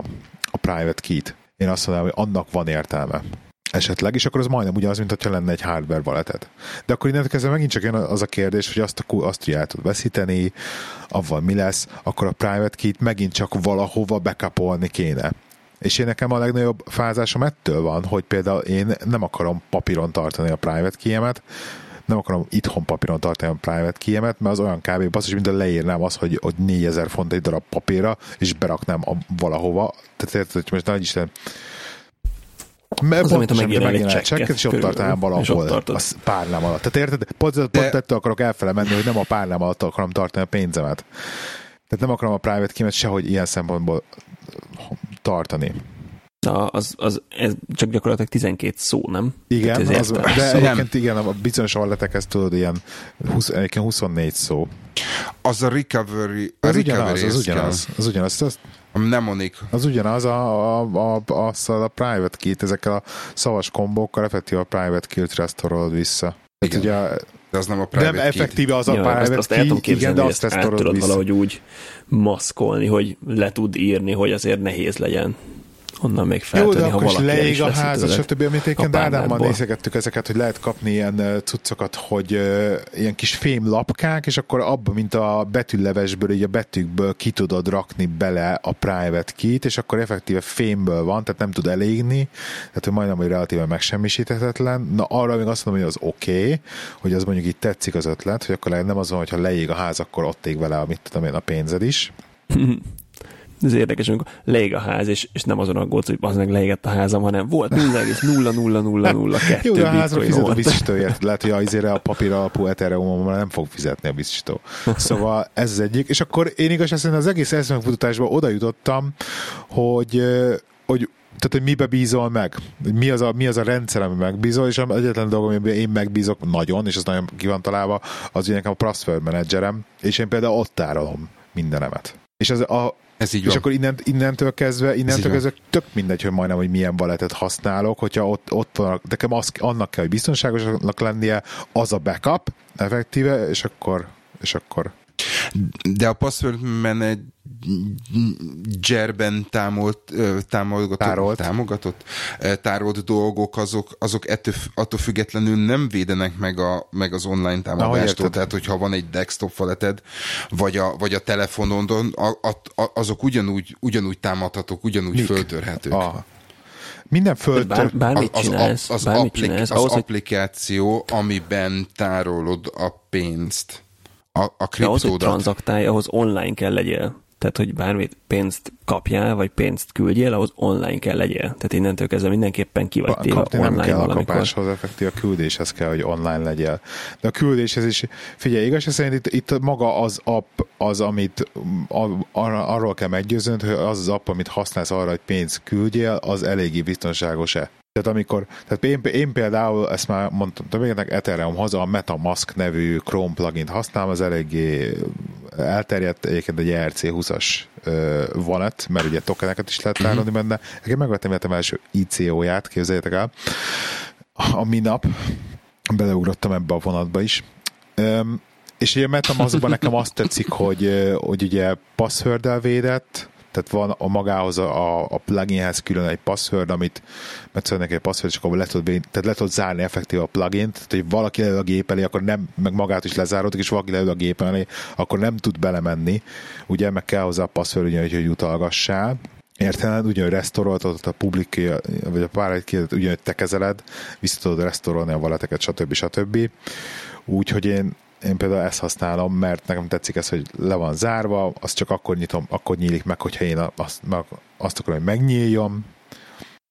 a private key-t. Én azt mondanám, hogy annak van értelme esetleg, és akkor az majdnem ugyanaz, mint hogyha lenne egy hardware walletet. De akkor innentől kezdve megint csak jön az a kérdés, hogy azt, a, azt ugye el tud veszíteni, avval mi lesz, akkor a private key-t megint csak valahova bekapolni kéne. És én nekem a legnagyobb fázásom ettől van, hogy például én nem akarom papíron tartani a private key-emet, nem akarom itthon papíron tartani a private key-emet, mert az olyan kb. basszus, mint a leírnám az, hogy, hogy 4000 font egy darab papírra, és beraknám a, valahova. Tehát érted, hogy most nagy Isten, mert Az, amit megírnál egy csekket csekket, és ott tartanám valahol a párnám alatt. Tehát érted? Pont, pont De- ettől akarok elfele menni, hogy nem a párnám alatt akarom tartani a pénzemet. Tehát nem akarom a private key sehogy ilyen szempontból tartani. Na, az, az, ez csak gyakorlatilag 12 szó, nem? Igen, ez az, de Nem. egyébként igen, a bizonyos valletekhez tudod, ilyen 20, egyébként 24 szó. Az a recovery, a Az recovery ugyanaz, az ugyanaz, az ugyanaz, az, a mnemonic. az ugyanaz a, a, a, a, a, a private key-t, ezekkel a szavas kombókkal effektív a private key-t restore vissza. Tehát Igen. ugye De az nem a private nem key. effektíve az a Ja, private azt, azt el key, tudom igen, képzelni, de hogy azt ezt tudod vissza. valahogy úgy maszkolni, hogy le tud írni, hogy azért nehéz legyen onnan még Jó, feltörni, de ha akkor is valaki leég a veszi ház, tőled. stb. Amit egyébként Ádámmal nézegettük ezeket, hogy lehet kapni ilyen cuccokat, hogy ö, ilyen kis fém lapkák, és akkor abban, mint a betűlevesből, így a betűkből ki tudod rakni bele a private key-t, és akkor effektíve fémből van, tehát nem tud elégni, tehát hogy majdnem, hogy relatíven megsemmisíthetetlen. Na arra még azt mondom, hogy az oké, okay, hogy az mondjuk így tetszik az ötlet, hogy akkor nem az van, hogyha leég a ház, akkor ott ég vele, amit tudom én, a pénzed is. Ez érdekes, amikor leég a ház, és, és nem azon aggódsz, hogy az meg leégett a házam, hanem volt 0,00002 Jó, de a házra fizet a biztosítóért. Lehet, hogy azért a papír alapú ethereum nem fog fizetni a biztosító. Szóval ez az egyik. És akkor én igazság szerint az egész eszmefutatásban oda jutottam, hogy, hogy tehát, hogy mibe bízol meg? Hogy Mi az, a, mi az a rendszer, ami megbízol, és az egyetlen dolog, amiben én megbízok nagyon, és az nagyon ki van találva, az ugye nekem a Prosper menedzserem, és én például ott tárolom mindenemet. És az a, Ez így és van. akkor innent, innentől kezdve, innentől kezdve tök mindegy, hogy majdnem, hogy milyen baletet használok, hogyha ott, ott van, nekem az, annak kell, hogy biztonságosnak lennie, az a backup, effektíve, és akkor, és akkor De a password managerben támolt, támogatott, Tárolt. támogatott, tárolt dolgok, azok, azok ettől, attól függetlenül nem védenek meg, a, meg az online hogy támadástól. érted? Tehát, hogyha van egy desktop feleted, vagy a, vagy a telefonodon, a, a, a, azok ugyanúgy, ugyanúgy támadhatók, ugyanúgy Mik? föltörhetők. a, minden föl, Bár, bármit az, csinálsz, az, bármit applik, csinálsz, az ahhoz, hogy applikáció, amiben tárolod a pénzt. A, a de ahhoz, hogy kriptódat. tranzaktálj, ahhoz online kell legyél. Tehát, hogy bármit pénzt kapjál, vagy pénzt küldjél, ahhoz online kell legyél. Tehát innentől kezdve mindenképpen ki vagy téve Kapni nem online kell a valamikor. kapáshoz, effektív a küldéshez kell, hogy online legyél. De a küldéshez is, figyelj, igaz, szerint itt, itt maga az app az, amit a, arra, arról kell meggyőznöd, hogy az az app, amit használsz arra, hogy pénzt küldjél, az eléggé biztonságos-e. Tehát amikor, tehát én, én például, ezt már mondtam többének, Ethereum haza a MetaMask nevű Chrome plugin használom, az eléggé elterjedt, egyébként egy ERC20-as uh, wallet, mert ugye tokeneket is lehet tárolni uh-huh. benne. Én megvettem életem első ICO-ját, képzeljétek el, a minap, beleugrottam ebbe a vonatba is. Um, és ugye MetaMaskban nekem azt tetszik, hogy, hogy ugye password védett, tehát van a magához a, a pluginhez külön egy password, amit megszólnak egy password, és akkor le tudod, tehát le tudod zárni effektív a plugin, tehát hogy valaki leül a gép elé, akkor nem, meg magát is lezáródik, és valaki leül a gép elé, akkor nem tud belemenni, ugye, meg kell hozzá a password, ugye, hogy utalgassál, Érted? Ugyanúgy restauroltad a publik, vagy a pár ugyanúgy te kezeled, vissza tudod restaurolni a valeteket, stb. stb. Úgyhogy én én például ezt használom, mert nekem tetszik ez, hogy le van zárva, azt csak akkor nyitom, akkor nyílik meg, hogyha én azt, azt akarom, hogy megnyíljon,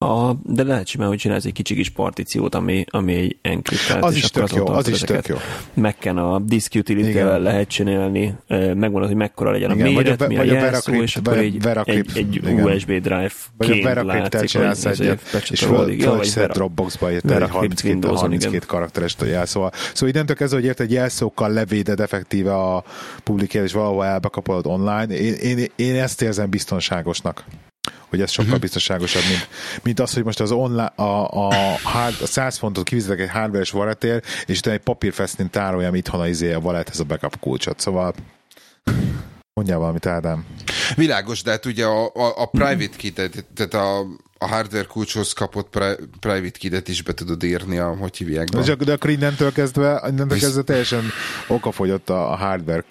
a, de lehet simán, hogy csinálsz egy kicsi kis partíciót, ami, ami egy enkriptált. Az is tök jó, az is tök jó. Megken a disk utility lehet csinálni, megmondod, hogy mekkora legyen Igen, a méret, vagy a, mi a, a jelszó, és akkor egy, egy, egy USB drive vagy a Veracrypt csinálsz egyet, és fölszed Dropboxba írta egy 32, 32 karakteres jelszóval. Szóval innentől kezdve, hogy ért egy jelszókkal levéded effektíve a publikát, és valahol elbekapolod online. Én, én, én ezt érzem biztonságosnak hogy ez sokkal uh-huh. biztonságosabb, mint, mint az, hogy most az online, a, a, hard, a 100 fontot kivizetek egy hardware-es walletért, és utána egy papírfesztin tároljam itthon a izé a wallethez a backup kulcsot. Szóval mondjál valamit, Ádám. Világos, de hát ugye a, a, a private key, tehát a, a hardware kulcshoz kapott pri- private key is be tudod írni, a, hogy hívják. De, de akkor innentől kezdve, innentől Visz... kezdve teljesen okafogyott a, a hardware.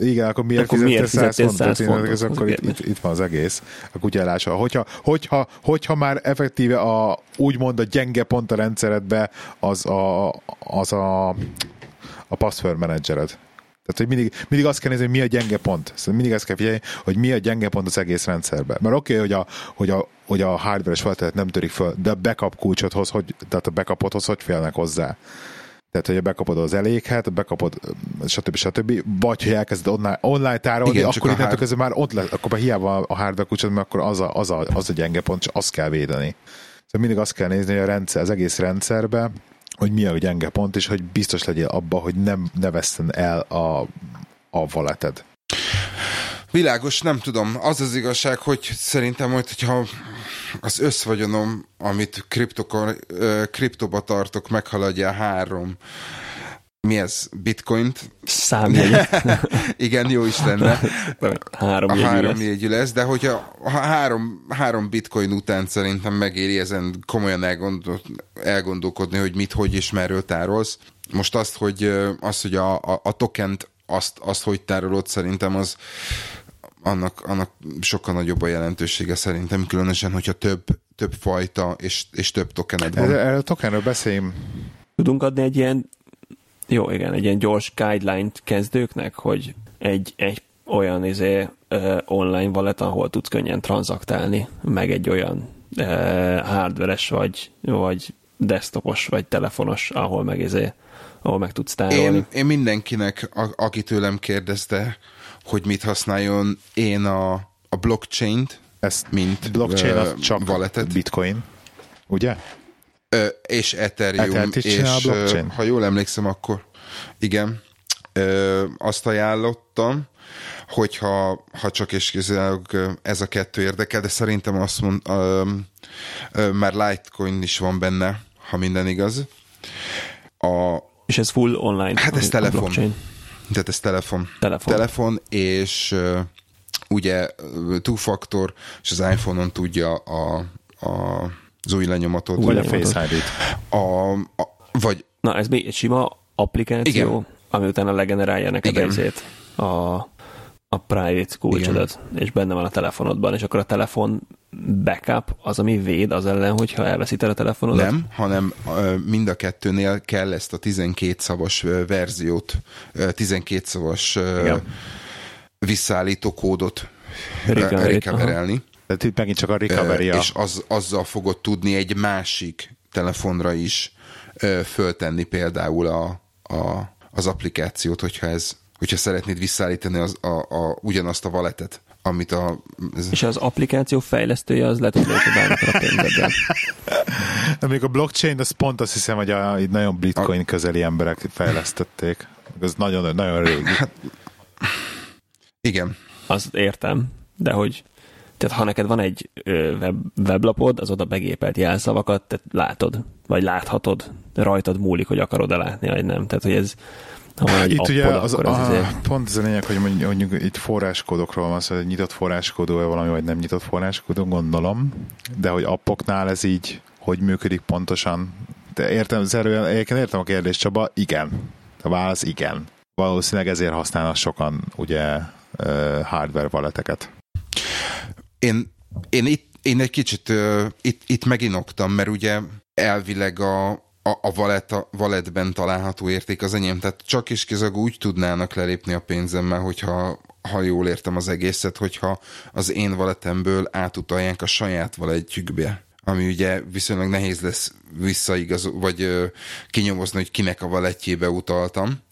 Igen, akkor miért akkor fizettél 100 fontot? 100 fontot akkor itt, itt, itt, van az egész a kutyálása. Hogyha, hogyha, hogyha már effektíve a, úgymond a gyenge pont a rendszeredbe az a, az a, a password menedzsered. Tehát, hogy mindig, mindig azt kell nézni, hogy mi a gyenge pont. Szóval mindig azt kell figyelni, hogy mi a gyenge pont az egész rendszerben. Mert oké, okay, hogy a, hogy a, hogy a hardware-es feltétlet nem törik föl, de a backup kulcsothoz, hogy, tehát a backupothoz hogy félnek hozzá. Tehát, hogy bekapod az eléghet, bekapod, stb. stb. Vagy, hogy elkezded online, online tárolni, Igen, akkor innentől hard... már ott le, akkor hiába a hardware kulcsod, mert akkor az a, az, a, az a gyenge pont, csak azt kell védeni. Szóval mindig azt kell nézni, hogy a rendszer, az egész rendszerbe hogy mi a gyenge pont, és hogy biztos legyél abba, hogy nem ne veszten el a, a valeted. Világos, nem tudom. Az az igazság, hogy szerintem, hogy, hogyha az összvagyonom, amit kriptoba tartok, meghaladja három mi ez? Bitcoint? Számjegy. Igen, jó is lenne. három a három jegyű lesz, de hogyha a három, három bitcoin után szerintem megéri ezen komolyan elgondol, elgondolkodni, hogy mit, hogy és merről tárolsz. Most azt, hogy, azt, hogy a, a, a tokent azt, azt, hogy tárolod, szerintem az annak, annak sokkal nagyobb a jelentősége szerintem, különösen, hogyha több, több fajta és, és több tokened van. Erről a tokenről beszéljünk. Tudunk adni egy ilyen jó, igen, egy ilyen gyors guideline-t kezdőknek, hogy egy, egy olyan izé, online wallet, ahol tudsz könnyen tranzaktálni, meg egy olyan uh, hardveres vagy, vagy desktopos, vagy telefonos, ahol meg izé, ahol meg tudsz tárolni. Én, én mindenkinek, a, aki tőlem kérdezte, hogy mit használjon, én a, a blockchain-t, ezt mint blockchain uh, csak walletet. bitcoin, ugye? Ö, és Ethereum, és blockchain? ha jól emlékszem, akkor igen, ö, azt ajánlottam, hogyha ha csak és kizárólag ez a kettő érdekel, de szerintem azt mond, ö, ö, már Litecoin is van benne, ha minden igaz. A, és ez full online? Hát ez telefon. Blockchain. Tehát ez telefon. Telefon. Telefon, és ugye two-factor, és az iPhone-on tudja a, a az új lenyomatot. Új vagy lenyomatot. a Face ID-t. A, a, vagy... Na, ez még egy sima applikáció, Igen. ami utána legenerálja neked ezét a, a private kulcsodat, és benne van a telefonodban, és akkor a telefon backup az, ami véd az ellen, hogyha elveszíted a telefonodat? Nem, hanem mind a kettőnél kell ezt a 12 szavas verziót, 12 szavas Igen visszaállító kódot recoverelni. Tehát itt megint csak a recovery és az, azzal fogod tudni egy másik telefonra is föltenni például a, a, az applikációt, hogyha ez hogyha szeretnéd visszaállítani az, a, a, ugyanazt a valetet, amit a... Ez, És az applikáció fejlesztője az le tud lépni bármikor a pénzeddel. Még a blockchain, az pont azt hiszem, hogy a, így nagyon bitcoin közeli emberek fejlesztették. Ez nagyon, nagyon régi. igen. Azt értem, de hogy tehát ha neked van egy web, weblapod, az oda begépelt jelszavakat, tehát látod, vagy láthatod, rajtad múlik, hogy akarod-e látni, vagy nem. Tehát, hogy ez, ha van egy Itt appod, ugye az, az a, azért... pont ez a lényeg, hogy mondjuk, mondjuk itt forráskódokról van szó, hogy nyitott forráskódó valami, vagy nem nyitott forráskódó, gondolom, de hogy appoknál ez így hogy működik pontosan. De értem, zerően, egyébként értem a kérdést, Csaba, igen. A válasz igen. Valószínűleg ezért használnak sokan ugye uh, hardware valeteket. Én, én, itt, én egy kicsit uh, itt, itt meginoktam, mert ugye elvileg a, a, a valet, a valetben található érték az enyém, tehát csak is kizag úgy tudnának lelépni a pénzemmel, hogyha ha jól értem az egészet, hogyha az én valetemből átutalják a saját valetjükbe. Ami ugye viszonylag nehéz lesz visszaigaz, vagy ö, kinyomozni, hogy kinek a valetjébe utaltam,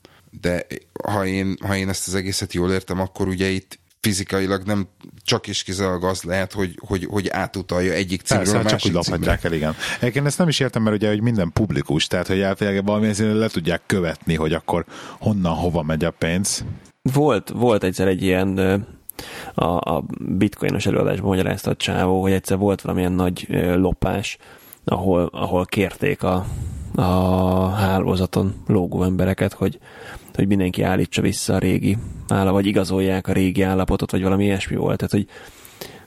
de ha én, ha én ezt az egészet jól értem, akkor ugye itt fizikailag nem csak is kizárólag az lehet, hogy, hogy, hogy átutalja egyik címről Persze, a csak másik úgy címre. laphatják el, igen. Egyébként ezt nem is értem, mert ugye hogy minden publikus, tehát hogy elvileg valamilyen szinten le tudják követni, hogy akkor honnan, hova megy a pénz. Volt, volt egyszer egy ilyen a, a bitcoinos előadásban magyarázta a csávó, hogy egyszer volt valamilyen nagy lopás, ahol, ahol kérték a, a hálózaton lógó embereket, hogy, hogy mindenki állítsa vissza a régi állapot, vagy igazolják a régi állapotot, vagy valami ilyesmi volt. Tehát, hogy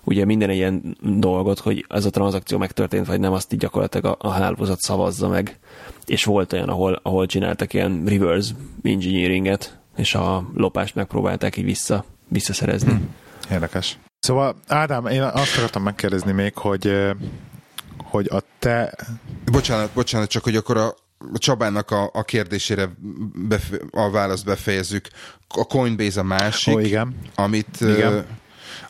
ugye minden ilyen dolgot, hogy ez a tranzakció megtörtént, vagy nem, azt így gyakorlatilag a, a hálózat szavazza meg. És volt olyan, ahol, ahol csináltak ilyen reverse engineeringet, és a lopást megpróbálták így vissza, visszaszerezni. Hmm. Érdekes. Szóval Ádám, én azt akartam megkérdezni még, hogy hogy a te... Bocsánat, bocsánat, csak hogy akkor a Csabának a, a kérdésére befe, a választ befejezzük. A Coinbase a másik, Ó, igen. Amit, Igen. uh,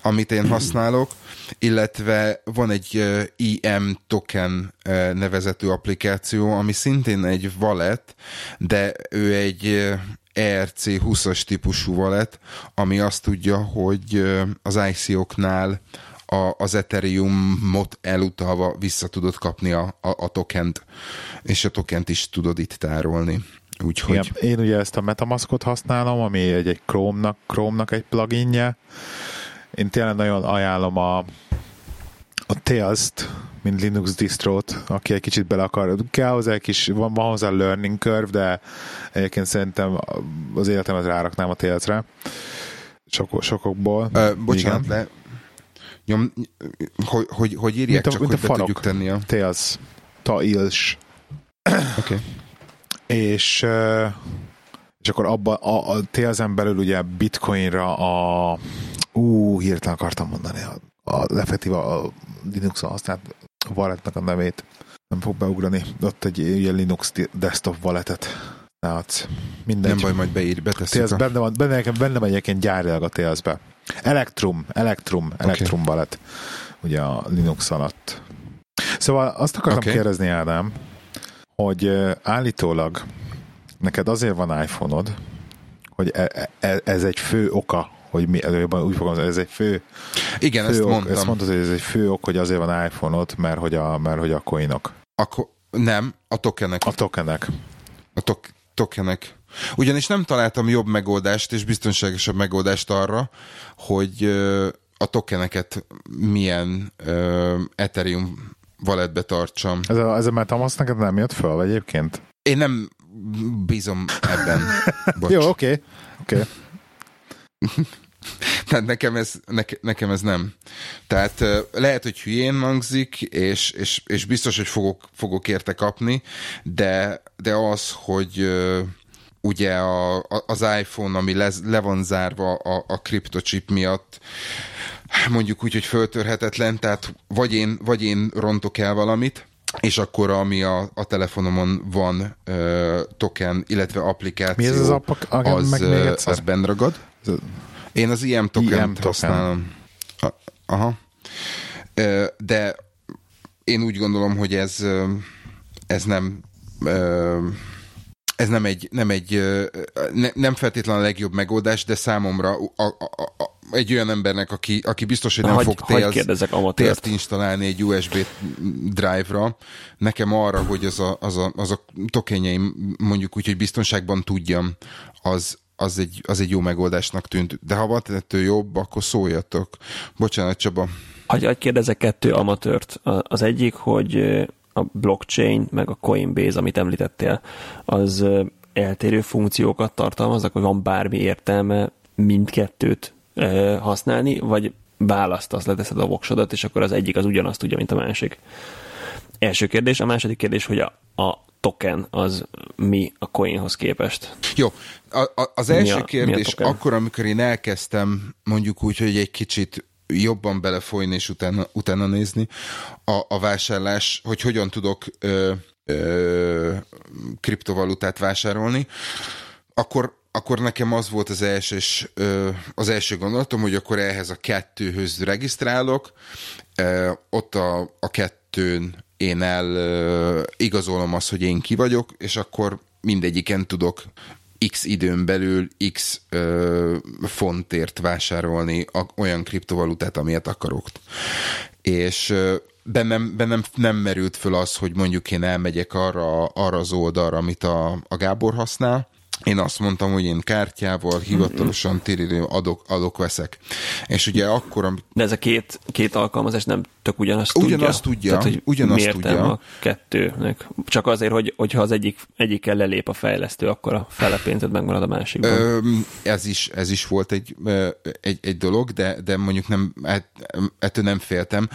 amit én használok, illetve van egy uh, EM token uh, nevezetű applikáció, ami szintén egy wallet, de ő egy uh, ERC 20-as típusú wallet, ami azt tudja, hogy uh, az ICO-knál a, az Ethereum-ot elutalva vissza tudod kapni a, a, a tokent, és a tokent is tudod itt tárolni. Úgyhogy... Igen, én ugye ezt a Metamaskot használom, ami egy, egy Chrome-nak, Chrome-nak egy pluginje. Én tényleg nagyon ajánlom a, a Tails-t, mint Linux distrót, aki egy kicsit bele akar. Kell hozzá egy kis, van, van hozzá learning curve, de egyébként szerintem az életemet ráraknám a Tails-re. Sok, sokokból. Ö, bocsánat, Igen. de nyom, hogy, hogy, hogy írják Mint a- csak, mint hogy a be farok. tudjuk tenni a... Tails. Tails. Oké. Okay. és, és akkor abba a, a Tails-en belül ugye bitcoinra a ú, hirtelen akartam mondani a, a effektíve a Linux-on használt walletnek a nevét. Nem fog beugrani. Ott egy ugye Linux desktop walletet látsz. Mindegy. Nem baj, majd beír, betesszük Tails a... benne van, benne, benne van egyébként gyárilag a Tails-be. Electrum, Electrum, Electrum okay. wallet. Ugye a Linux alatt. Szóval azt akartam okay. kérdezni, Ádám, hogy állítólag neked azért van iPhone-od, hogy e, e, ez egy fő oka, hogy mi, jobban úgy fogom, ez egy fő, Igen, fő ezt ok, mondtam. ezt mondtad, hogy ez egy fő ok, hogy azért van iPhone-od, mert hogy a, mert hogy a coinok, Akkor nem, a tokenek. a tokenek. A tok- tokenek. Ugyanis nem találtam jobb megoldást és biztonságosabb megoldást arra, hogy a tokeneket milyen Ethereum walletbe tartsam. Ez a, ez a Metamask neked nem jött föl egyébként? Én nem bízom ebben. Jó, oké. Okay. Okay. Tehát nekem ez, neke, nekem ez nem. Tehát lehet, hogy hülyén hangzik, és, és, és biztos, hogy fogok, fogok érte kapni, de, de az, hogy ugye a, a, az iPhone, ami le, le van zárva a, a kriptochip miatt, mondjuk úgy, hogy föltörhetetlen, tehát vagy én, vagy én rontok el valamit, és akkor ami a, a telefonomon van ö, token, illetve applikáció, Mi ez az? Again, az, meg még ö, egyszer? az benn ragad. Én az IM token használom. Aha. De én úgy gondolom, hogy ez, ez nem ez nem egy, nem egy ne, nem feltétlenül a legjobb megoldás, de számomra a, a, a, egy olyan embernek, aki, aki biztos, hogy nem hagy, fog tért installálni egy USB drive-ra, nekem arra, hogy az a, az a, az a tokenjeim mondjuk úgy, hogy biztonságban tudjam, az, az egy, az egy jó megoldásnak tűnt. De ha van ettől jobb, akkor szóljatok. Bocsánat, Csaba. Hagy, hagy kérdezek kettő amatőrt. Az egyik, hogy a blockchain, meg a Coinbase, amit említettél, az eltérő funkciókat tartalmaznak, vagy van bármi értelme mindkettőt használni, vagy választasz, leteszed a voksodat, és akkor az egyik az ugyanazt tudja, mint a másik. Első kérdés. A második kérdés, hogy a, a token az mi a coinhoz képest? Jó, a, a, az első a, kérdés akkor, amikor én elkezdtem mondjuk úgy, hogy egy kicsit jobban belefolyni és utána, utána nézni. A, a vásárlás, hogy hogyan tudok ö, ö, kriptovalutát vásárolni, akkor akkor nekem az volt az első, ö, az első gondolatom, hogy akkor ehhez a kettőhöz regisztrálok, ott a, a kettőn én el igazolom azt, hogy én ki vagyok, és akkor mindegyiken tudok x időn belül x ö, fontért vásárolni a, olyan kriptovalutát, amilyet akarok. És ö, bennem, bennem nem merült föl az, hogy mondjuk én elmegyek arra, arra az oldalra, amit a, a Gábor használ, én azt mondtam, hogy én kártyával hivatalosan térérő adok, adok, veszek. És ugye akkor... Am... De ez a két, két alkalmazás nem tök ugyanazt ugyanazt tudja. tudja Tehát, hogy ugyanazt tudja. a kettőnek? Csak azért, hogy, hogyha az egyik, egyikkel lelép a fejlesztő, akkor a fele pénzed megmarad a másikban. Ö, ez, is, ez is volt egy, egy, egy dolog, de, de mondjuk nem, ettől nem féltem,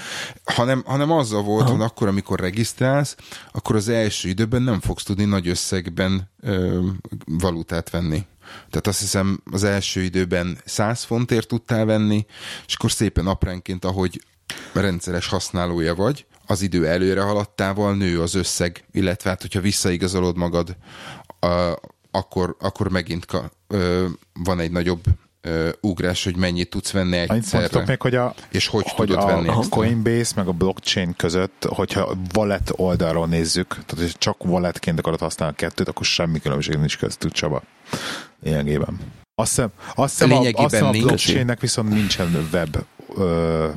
hanem, hanem azzal volt, hogy akkor, amikor regisztrálsz, akkor az első időben nem fogsz tudni nagy összegben ö, valutát venni. Tehát azt hiszem az első időben 100 fontért tudtál venni, és akkor szépen apránként, ahogy rendszeres használója vagy, az idő előre haladtával nő az összeg, illetve hát, hogyha visszaigazolod magad, akkor, akkor megint ka, van egy nagyobb ugrás, hogy mennyit tudsz venni egyszerre. még, hogy a, és hogy, hogy tudod a, venni. A Coinbase meg a blockchain között, hogyha wallet oldalról nézzük, tehát hogy csak walletként akarod használni a kettőt, akkor semmi különbség nincs köztük, Csaba. Lényegében. Azt hiszem, azt hiszem, a, azt hiszem a blockchainnek viszont nincsen web ö,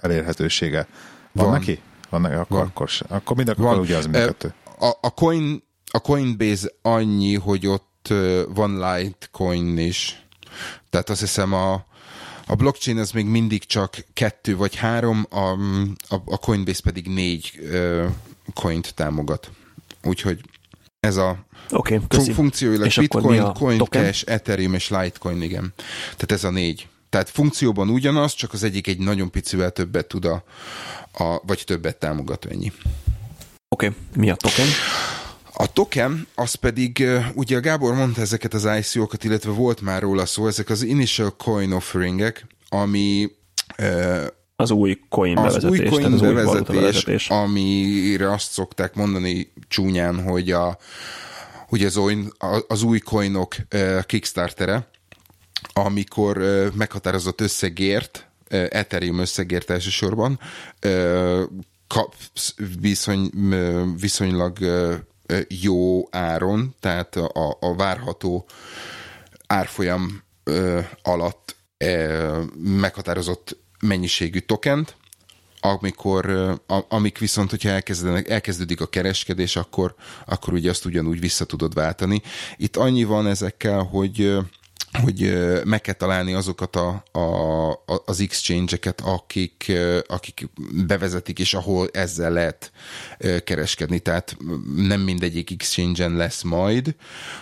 elérhetősége. Van, van. neki? Van neki? Akkor, van. akkor, akkor mind akkor ugye az mindkettő. A, a, coin, a Coinbase annyi, hogy ott van Litecoin is, tehát azt hiszem a, a blockchain az még mindig csak kettő vagy három, a, a, a Coinbase pedig négy uh, coint támogat. Úgyhogy ez a okay, fun- funkcióilag és Bitcoin, CoinCash, Ethereum és Litecoin, igen. Tehát ez a négy. Tehát funkcióban ugyanaz, csak az egyik egy nagyon picivel többet tud a, a vagy többet támogat, ennyi. Oké, okay. mi a token? A token, az pedig, ugye a Gábor mondta ezeket az ICO-kat, illetve volt már róla szó, ezek az Initial Coin Offeringek, ami az új coin bevezetés, az új coin az bevezetés, új bevezetés, amire azt szokták mondani csúnyán, hogy, a, hogy az, új, az új coinok Kickstartere, amikor meghatározott összegért, Ethereum összegért elsősorban, kapsz viszony, viszonylag jó áron, tehát a, a várható árfolyam alatt meghatározott mennyiségű tokent, amikor, amik viszont, hogyha elkezdenek, elkezdődik a kereskedés, akkor, akkor ugye azt ugyanúgy vissza tudod váltani. Itt annyi van ezekkel, hogy hogy meg kell találni azokat a, a, az exchange-eket, akik, akik bevezetik, és ahol ezzel lehet kereskedni. Tehát nem mindegyik exchange-en lesz majd.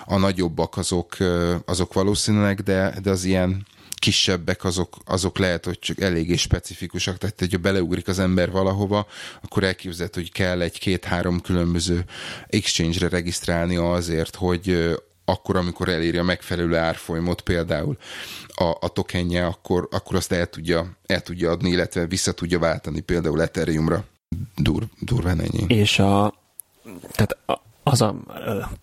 A nagyobbak azok, azok valószínűleg, de, de az ilyen kisebbek azok, azok lehet, hogy csak eléggé specifikusak, tehát hogyha beleugrik az ember valahova, akkor elképzelhető, hogy kell egy-két-három különböző exchange-re regisztrálni azért, hogy akkor, amikor eléri a megfelelő árfolyamot például a, a tokenje, akkor, akkor azt el tudja, el tudja adni, illetve vissza tudja váltani például Ethereumra. Dur, durván ennyi. És a, tehát a, az a,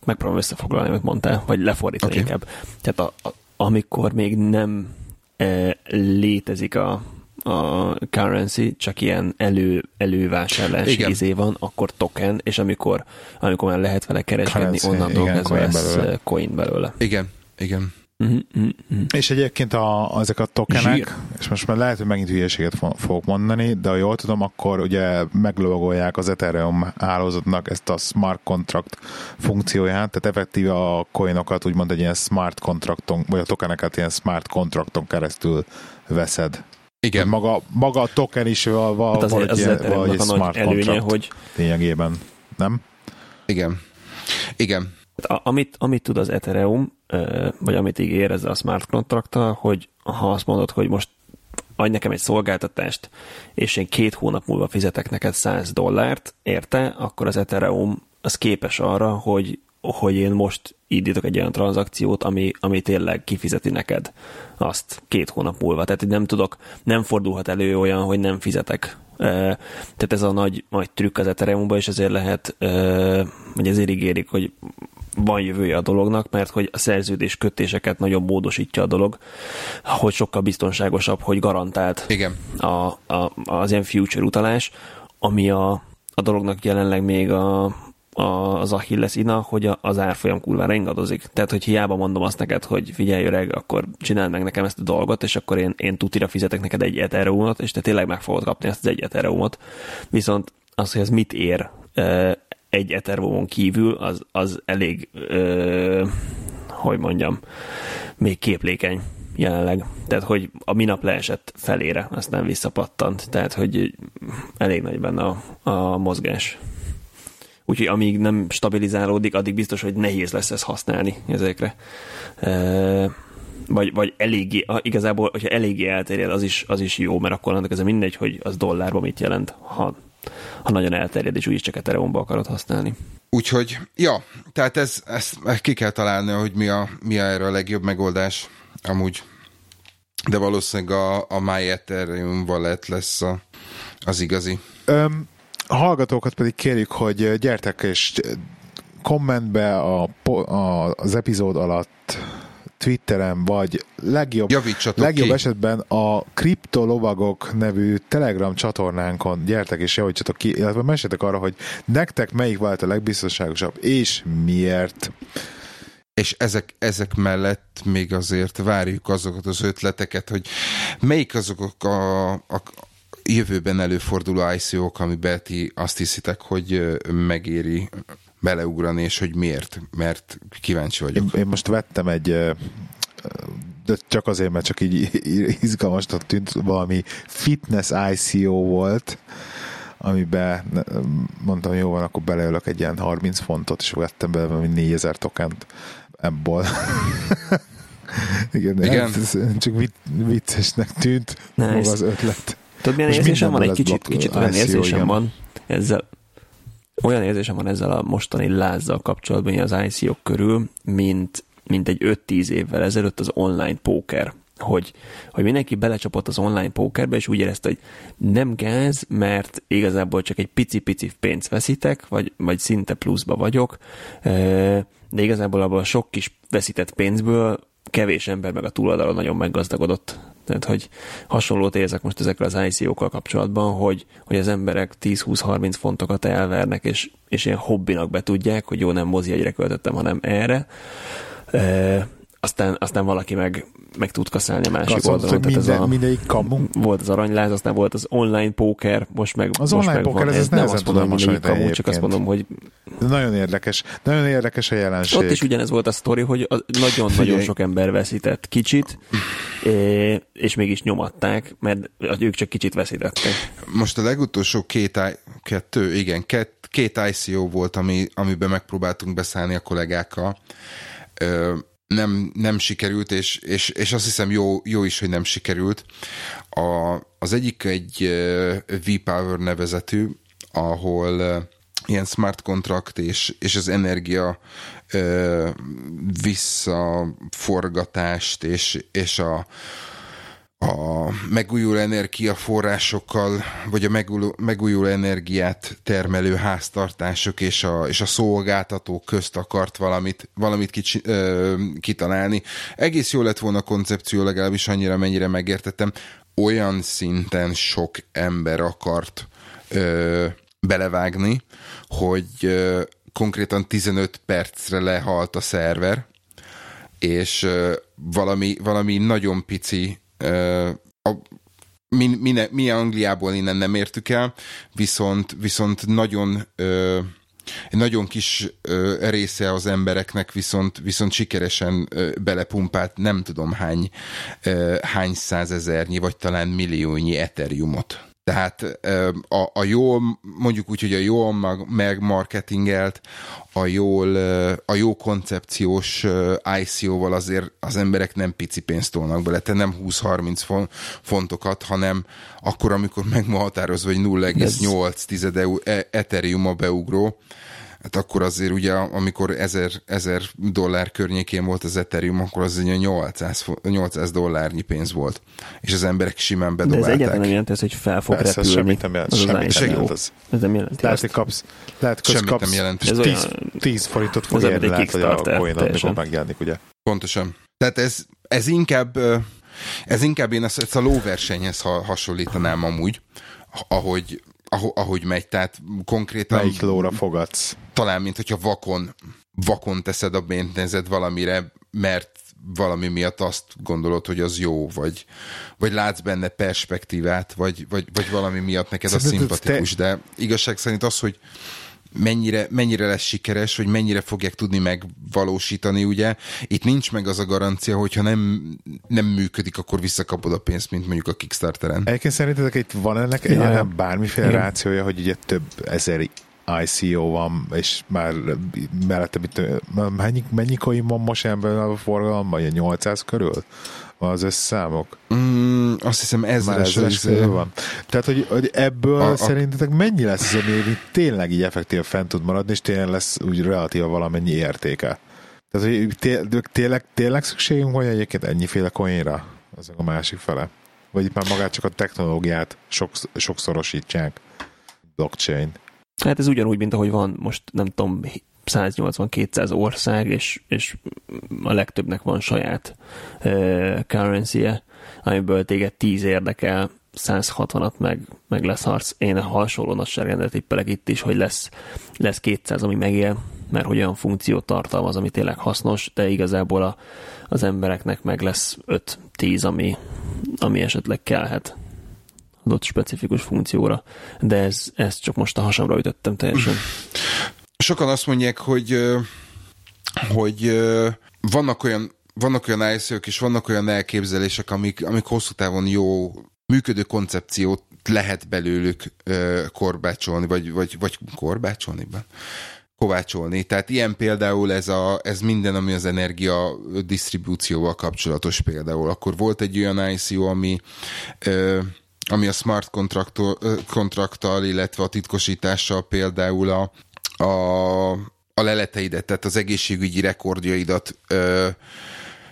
megpróbálom összefoglalni, amit mondtál, vagy lefordítani okay. inkább. Tehát a, a, amikor még nem e, létezik a, a currency, csak ilyen elő, elővásárlási Igen. izé van, akkor token, és amikor, amikor már lehet vele kereskedni, Currency, onnantól igen, coin lesz belőle. eh, coin belőle. Igen, igen. Uh-huh. És egyébként a, ezek a tokenek, Zsír. és most már lehet, hogy megint hülyeséget fo- fogok mondani, de ha jól tudom, akkor ugye meglovagolják az Ethereum hálózatnak ezt a smart contract funkcióját, tehát effektíve a coinokat úgymond egy ilyen smart contracton, vagy a tokeneket ilyen smart contracton keresztül veszed. Igen. Maga, maga a token is val, val, Hát azért valahogy, az ilyen- Ethereumnak valahogy nagy smart előnye, contract hogy lényegében. Nem? Igen. Igen. Hát a- amit, amit tud az Ethereum, vagy amit ígér ezzel a smart contracttal, hogy ha azt mondod, hogy most adj nekem egy szolgáltatást, és én két hónap múlva fizetek neked 100 dollárt, érte, akkor az Ethereum az képes arra, hogy, hogy én most indítok egy olyan tranzakciót, ami, ami tényleg kifizeti neked azt két hónap múlva. Tehát hogy nem tudok, nem fordulhat elő olyan, hogy nem fizetek. Tehát ez a nagy, nagy trükk az Ethereumban, és ezért lehet, vagy ezért ígérik, hogy van jövője a dolognak, mert hogy a szerződés kötéseket nagyon módosítja a dolog, hogy sokkal biztonságosabb, hogy garantált Igen. a, a, az ilyen future utalás, ami a, a dolognak jelenleg még a, az Achilles ina, hogy az árfolyam kurvára ingadozik. Tehát, hogy hiába mondom azt neked, hogy figyelj öreg, akkor csináld meg nekem ezt a dolgot, és akkor én, én tutira fizetek neked egy ethereumot, és te tényleg meg fogod kapni ezt az egy ethereumot. Viszont az, hogy ez mit ér egy ethereumon kívül, az, az elég, ö, hogy mondjam, még képlékeny jelenleg. Tehát, hogy a minap leesett felére, aztán visszapattant. Tehát, hogy elég nagy benne a, a mozgás. Úgyhogy amíg nem stabilizálódik, addig biztos, hogy nehéz lesz ezt használni ezekre. E, vagy, vagy eléggé, igazából, hogyha eléggé elterjed, az is, az is jó, mert akkor annak ez mindegy, hogy az dollárban mit jelent, ha, ha nagyon elterjed, és úgyis csak Ethereumba akarod használni. Úgyhogy, ja, tehát ez, ezt ki kell találni, hogy mi a, mi a erre a legjobb megoldás, amúgy. De valószínűleg a, a My Ethereum wallet lesz a, az igazi. Öm, a hallgatókat pedig kérjük, hogy gyertek és kommentbe a, a, az epizód alatt Twitteren, vagy legjobb, Javítsatok legjobb ki. esetben a Kriptolovagok nevű Telegram csatornánkon gyertek és javítsatok ki, illetve meséljetek arra, hogy nektek melyik vált a legbiztonságosabb, és miért. És ezek, ezek mellett még azért várjuk azokat az ötleteket, hogy melyik azok a, a jövőben előforduló ICO-k, amiben ti azt hiszitek, hogy megéri beleugrani, és hogy miért, mert kíváncsi vagyok. Én, én most vettem egy de csak azért, mert csak így izgalmasnak tűnt, valami fitness ICO volt, amiben mondtam, jó van, akkor beleölök egy ilyen 30 fontot, és vettem bele valami 4000 tokent ebből. Igen, Igen. Ez csak vic, viccesnek tűnt Nice. maga az ötlet. Tudod, milyen Most érzésem van? Egy kicsit, lesz kicsit blokk- olyan érzésem igen. van ezzel, olyan érzésem van ezzel a mostani lázzal kapcsolatban az ico körül, mint, mint egy 5-10 évvel ezelőtt az online póker. Hogy, hogy mindenki belecsapott az online pókerbe, és úgy érezte, hogy nem gáz, mert igazából csak egy pici-pici pénzt veszítek, vagy, vagy szinte pluszba vagyok, de igazából abban a sok kis veszített pénzből kevés ember meg a túloldalon nagyon meggazdagodott. Tehát, hogy hasonlót érzek most ezekkel az ICO-kkal kapcsolatban, hogy, hogy az emberek 10-20-30 fontokat elvernek, és, és ilyen hobbinak betudják, hogy jó, nem mozi egyre költöttem, hanem erre. Aztán, aztán valaki meg, meg tud kaszálni a másik mondod, oldalon. hogy Tehát ez minden, a, mindegyik kamu. volt az aranyláz, aztán volt az online póker, most meg Az most online meg póker, van. ez- ez nem azt mondom, hogy kamu, csak azt mondom, hogy De nagyon érdekes. Nagyon érdekes a jelenség. ott is ugyanez volt a sztori, hogy nagyon-nagyon sok ember veszített kicsit, és mégis nyomatták, mert ők csak kicsit veszítettek. Most a legutolsó két, kettő, igen, két, két ICO volt, ami, amiben megpróbáltunk beszállni a kollégákkal. Ö, nem, nem sikerült, és, és, és azt hiszem jó, jó is, hogy nem sikerült. A, az egyik egy V-Power nevezetű, ahol ilyen smart contract és, és az energia ö, visszaforgatást és, és a, a megújuló energiaforrásokkal, vagy a megújuló, megújuló energiát termelő háztartások és a, és a szolgáltatók közt akart valamit, valamit kicsi, ö, kitalálni. Egész jó lett volna a koncepció, legalábbis annyira, mennyire megértettem. Olyan szinten sok ember akart ö, belevágni, hogy ö, konkrétan 15 percre lehalt a szerver, és ö, valami, valami nagyon pici a, mi, mi, ne, mi Angliából innen nem értük el, viszont, viszont nagyon ö, egy nagyon kis ö, része az embereknek viszont, viszont sikeresen ö, belepumpált nem tudom hány, ö, hány százezernyi, vagy talán milliónyi eteriumot. Tehát a, a jó, mondjuk úgy, hogy a jó megmarketingelt, a, jól, a jó koncepciós ICO-val azért az emberek nem pici pénzt tolnak bele, tehát nem 20-30 fontokat, hanem akkor, amikor meg ma határozva, hogy 0,8 e, Ethereum a beugró, hát akkor azért ugye, amikor 1000, 1000 dollár környékén volt az Ethereum, akkor az egy 800, 800 dollárnyi pénz volt. És az emberek simán bedobálták. De ez egyáltalán nem jelenti ez, hogy fel fog Persze, repülni. Semmit nem jelent. Az semmit nem jelent. Ez, ez nem jelenti lehet, hogy kapsz, lehet, hogy kapsz nem jelent. Ez 10, olyan, 10 forintot fog érni, lehet, hogy a coin, amikor megjelenik, ugye? Pontosan. Tehát ez, ez inkább ez inkább én ezt, ezt a lóversenyhez hasonlítanám amúgy, ahogy ahogy megy, tehát konkrétan... Melyik lóra fogadsz? Talán, mint hogyha vakon, vakon teszed a béntezed valamire, mert valami miatt azt gondolod, hogy az jó, vagy, vagy látsz benne perspektívát, vagy, vagy, vagy valami miatt neked a szimpatikus, de igazság szerint az, hogy mennyire, mennyire lesz sikeres, hogy mennyire fogják tudni megvalósítani, ugye. Itt nincs meg az a garancia, hogyha nem, nem működik, akkor visszakapod a pénzt, mint mondjuk a Kickstarteren. Egyébként szerintetek itt van ennek ja. egyáltalán bármiféle Igen. rációja, hogy ugye több ezer ICO van, és már mellette mit, mennyi, mennyi coin van most ebben a forgalomban? 800 körül? Az összeszámok? Mm, azt hiszem ezres, ezres körül van. Tehát, hogy, hogy ebből a, a... szerintetek mennyi lesz az, ami tényleg így effektív fent tud maradni, és tényleg lesz úgy relatíva valamennyi értéke? Tehát, hogy té- tényleg, tényleg szükségünk van egyébként ennyiféle coinra? Az a másik fele. Vagy itt már magát csak a technológiát sok, sokszorosítsák. Blockchain. Hát ez ugyanúgy, mint ahogy van most, nem tudom, 180-200 ország, és, és a legtöbbnek van saját uh, currency-je, amiből téged 10 érdekel, 160-at meg, meg lesz harc. Én hasonló nagyságrendet tippelek itt is, hogy lesz, lesz 200, ami megél, mert hogy olyan funkciót tartalmaz, ami tényleg hasznos, de igazából a, az embereknek meg lesz 5-10, ami, ami esetleg kellhet adott specifikus funkcióra, de ez, ez csak most a hasamra ütöttem teljesen. Sokan azt mondják, hogy, hogy vannak olyan, vannak olyan ico és vannak olyan elképzelések, amik, amik hosszú távon jó működő koncepciót lehet belőlük korbácsolni, vagy, vagy, vagy korbácsolni? kovácsolni. Tehát ilyen például ez, a, ez minden, ami az energia disztribúcióval kapcsolatos például. Akkor volt egy olyan ICO, ami ami a smart kontrakttal, illetve a titkosítással például a, a, a leleteidet, tehát az egészségügyi rekordjaidat ö,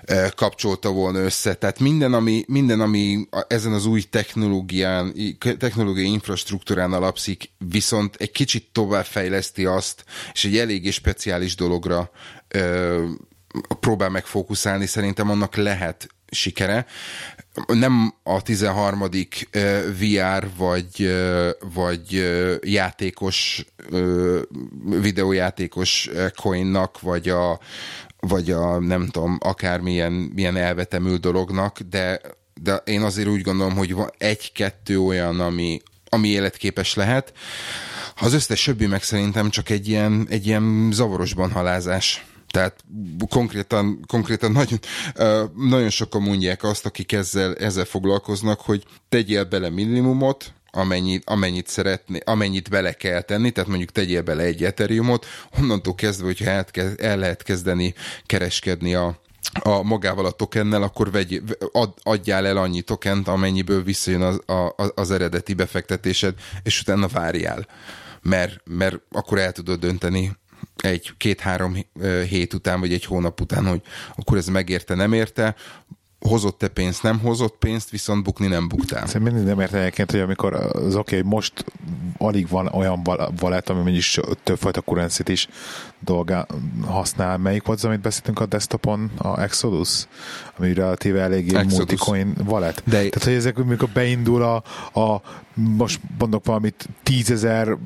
ö, kapcsolta volna össze. Tehát minden, ami, minden, ami ezen az új technológián, technológiai infrastruktúrán alapszik, viszont egy kicsit tovább fejleszti azt, és egy eléggé speciális dologra ö, próbál meg fókuszálni, szerintem annak lehet sikere nem a 13. VR vagy, vagy játékos, videójátékos coinnak, vagy a, vagy a nem tudom, akármilyen milyen elvetemű dolognak, de, de én azért úgy gondolom, hogy van egy-kettő olyan, ami, ami életképes lehet. Az összes többi meg szerintem csak egy ilyen, egy ilyen zavarosban halázás. Tehát konkrétan, konkrétan nagyon, nagyon sokan mondják azt, akik ezzel, ezzel foglalkoznak, hogy tegyél bele minimumot, amennyit, amennyit szeretné, amennyit bele kell tenni, tehát mondjuk tegyél bele egy ethereumot, onnantól kezdve, hogyha el lehet kezdeni kereskedni a, a magával a tokennel, akkor vegy, ad, adjál el annyi tokent, amennyiből visszajön az, a, az eredeti befektetésed, és utána várjál. Mert, mert akkor el tudod dönteni, egy két-három hét után, vagy egy hónap után, hogy akkor ez megérte, nem érte. hozott-e pénzt, nem hozott pénzt, viszont bukni nem buktál. Szerintem mindig nem értem egyébként, hogy amikor az oké, okay, most alig van olyan wallet, ami mondjuk többfajta currency is dolgá használ. Melyik volt az, amit beszéltünk a desktopon? A Exodus? Ami relatíve eléggé multicoin wallet. De... Tehát, hogy ezek, amikor beindul a, a most mondok valamit, tízezer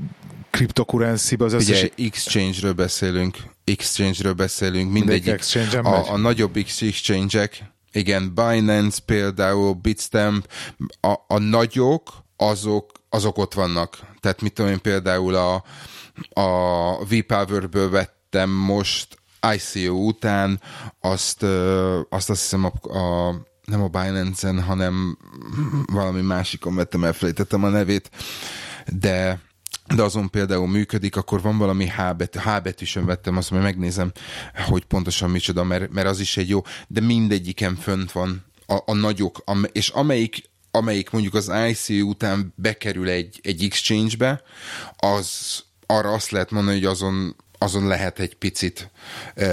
cryptocurrency-be az összes... Ugye, exchange-ről beszélünk, exchange-ről beszélünk, mindegyik. Exchange a, a nagyobb exchange-ek, igen, Binance például, Bitstamp, a, a nagyok, azok, azok ott vannak. Tehát mit tudom én például a, a V-Power-ből vettem most ICO után, azt, azt azt hiszem a, a nem a Binance-en, hanem valami másikon vettem, elfelejtettem a nevét, de de azon például működik, akkor van valami H, betű, H betűsön vettem, azt mondja, megnézem, hogy pontosan micsoda, mert, mert az is egy jó, de mindegyiken fönt van a, a nagyok, a, és amelyik, amelyik mondjuk az ICU után bekerül egy, egy exchange-be, az arra azt lehet mondani, hogy azon azon lehet egy picit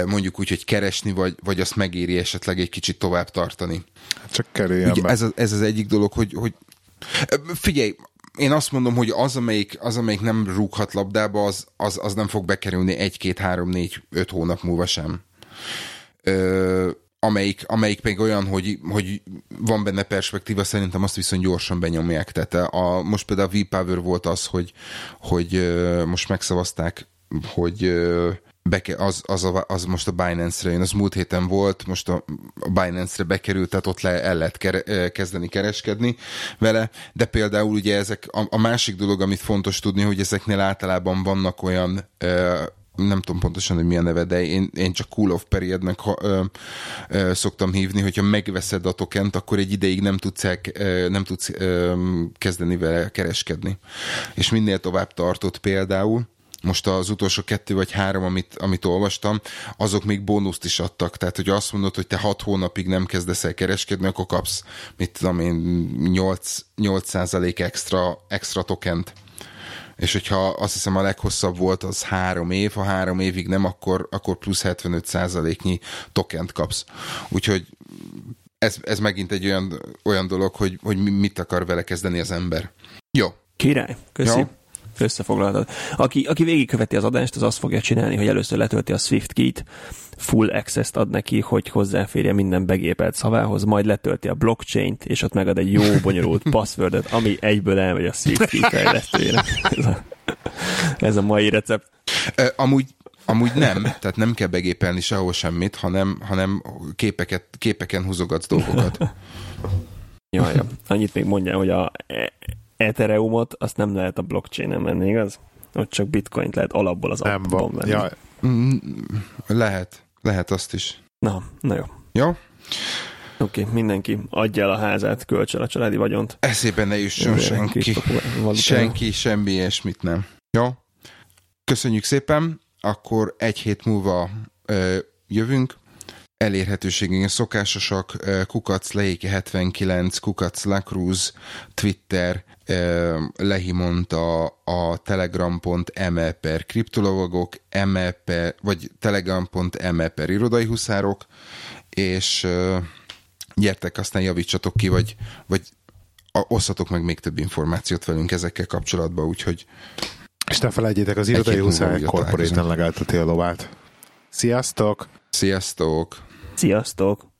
mondjuk úgy, hogy keresni, vagy, vagy azt megéri esetleg egy kicsit tovább tartani. Csak kerüljen Ugye be. Ez, ez az egyik dolog, hogy, hogy figyelj, én azt mondom, hogy az, amelyik, az, amelyik nem rúghat labdába, az, az, az nem fog bekerülni egy, két, három, négy, öt hónap múlva sem. Ö, amelyik, amelyik még olyan, hogy, hogy van benne perspektíva, szerintem azt viszont gyorsan benyomják. Tehát a, most például a V-Power volt az, hogy, hogy most megszavazták, hogy beke, az, az, a, az most a Binance-re jön, az múlt héten volt, most a Binance-re bekerült, tehát ott le, el lehet kere, kezdeni kereskedni vele, de például ugye ezek, a, a másik dolog, amit fontos tudni, hogy ezeknél általában vannak olyan nem tudom pontosan, hogy milyen neve, de én, én csak cool off periodnek ha, ö, ö, szoktam hívni, hogyha megveszed a tokent, akkor egy ideig nem tudsz, el, ö, nem tudsz ö, kezdeni vele kereskedni. És minél tovább tartott például, most az utolsó kettő vagy három, amit, amit olvastam, azok még bónuszt is adtak. Tehát, hogy azt mondod, hogy te hat hónapig nem kezdesz el kereskedni, akkor kapsz, mit tudom én, 8, 8 extra, extra tokent. És hogyha azt hiszem a leghosszabb volt, az három év, ha három évig nem, akkor, akkor plusz 75 százaléknyi tokent kapsz. Úgyhogy ez, ez megint egy olyan, olyan dolog, hogy, hogy mit akar vele kezdeni az ember. Jó. Király, köszi. Jó összefoglaltad. Aki, aki végigköveti az adást, az azt fogja csinálni, hogy először letölti a Swift key-t, full access-t ad neki, hogy hozzáférje minden begépelt szavához, majd letölti a blockchain-t, és ott megad egy jó, bonyolult passwordot, ami egyből elmegy a Swift key fejlesztőjére. Ez a, ez a mai recept. Amúgy Amúgy nem, tehát nem kell begépelni sehol semmit, hanem, hanem képeket, képeken húzogatsz dolgokat. Jaj, ja. annyit még mondja, hogy a Ethereumot, azt nem lehet a blockchain-en menni, igaz? Ott csak bitcoint lehet alapból az nem van. venni. Ja. Mm, lehet, lehet azt is. Na, na jó. Jó? Oké, okay, mindenki adja el a házát, kölcsön a családi vagyont. Eszébe ne jusson senki. Senki, semmi ilyesmit nem. Jó? Köszönjük szépen, akkor egy hét múlva ö, jövünk elérhetőségünk szokásosak, kukac leéke 79, kukac Lacruz, Twitter, Lehi mondta a telegram.me per kriptolovagok, me per, vagy telegram.me per irodai huszárok, és gyertek, aztán javítsatok ki, vagy, vagy osszatok meg még több információt velünk ezekkel kapcsolatban, úgyhogy és ne felejtjétek, az irodai huszárok korporéten legelteti a lovát. Sziasztok! Sziasztok! Sziasztok!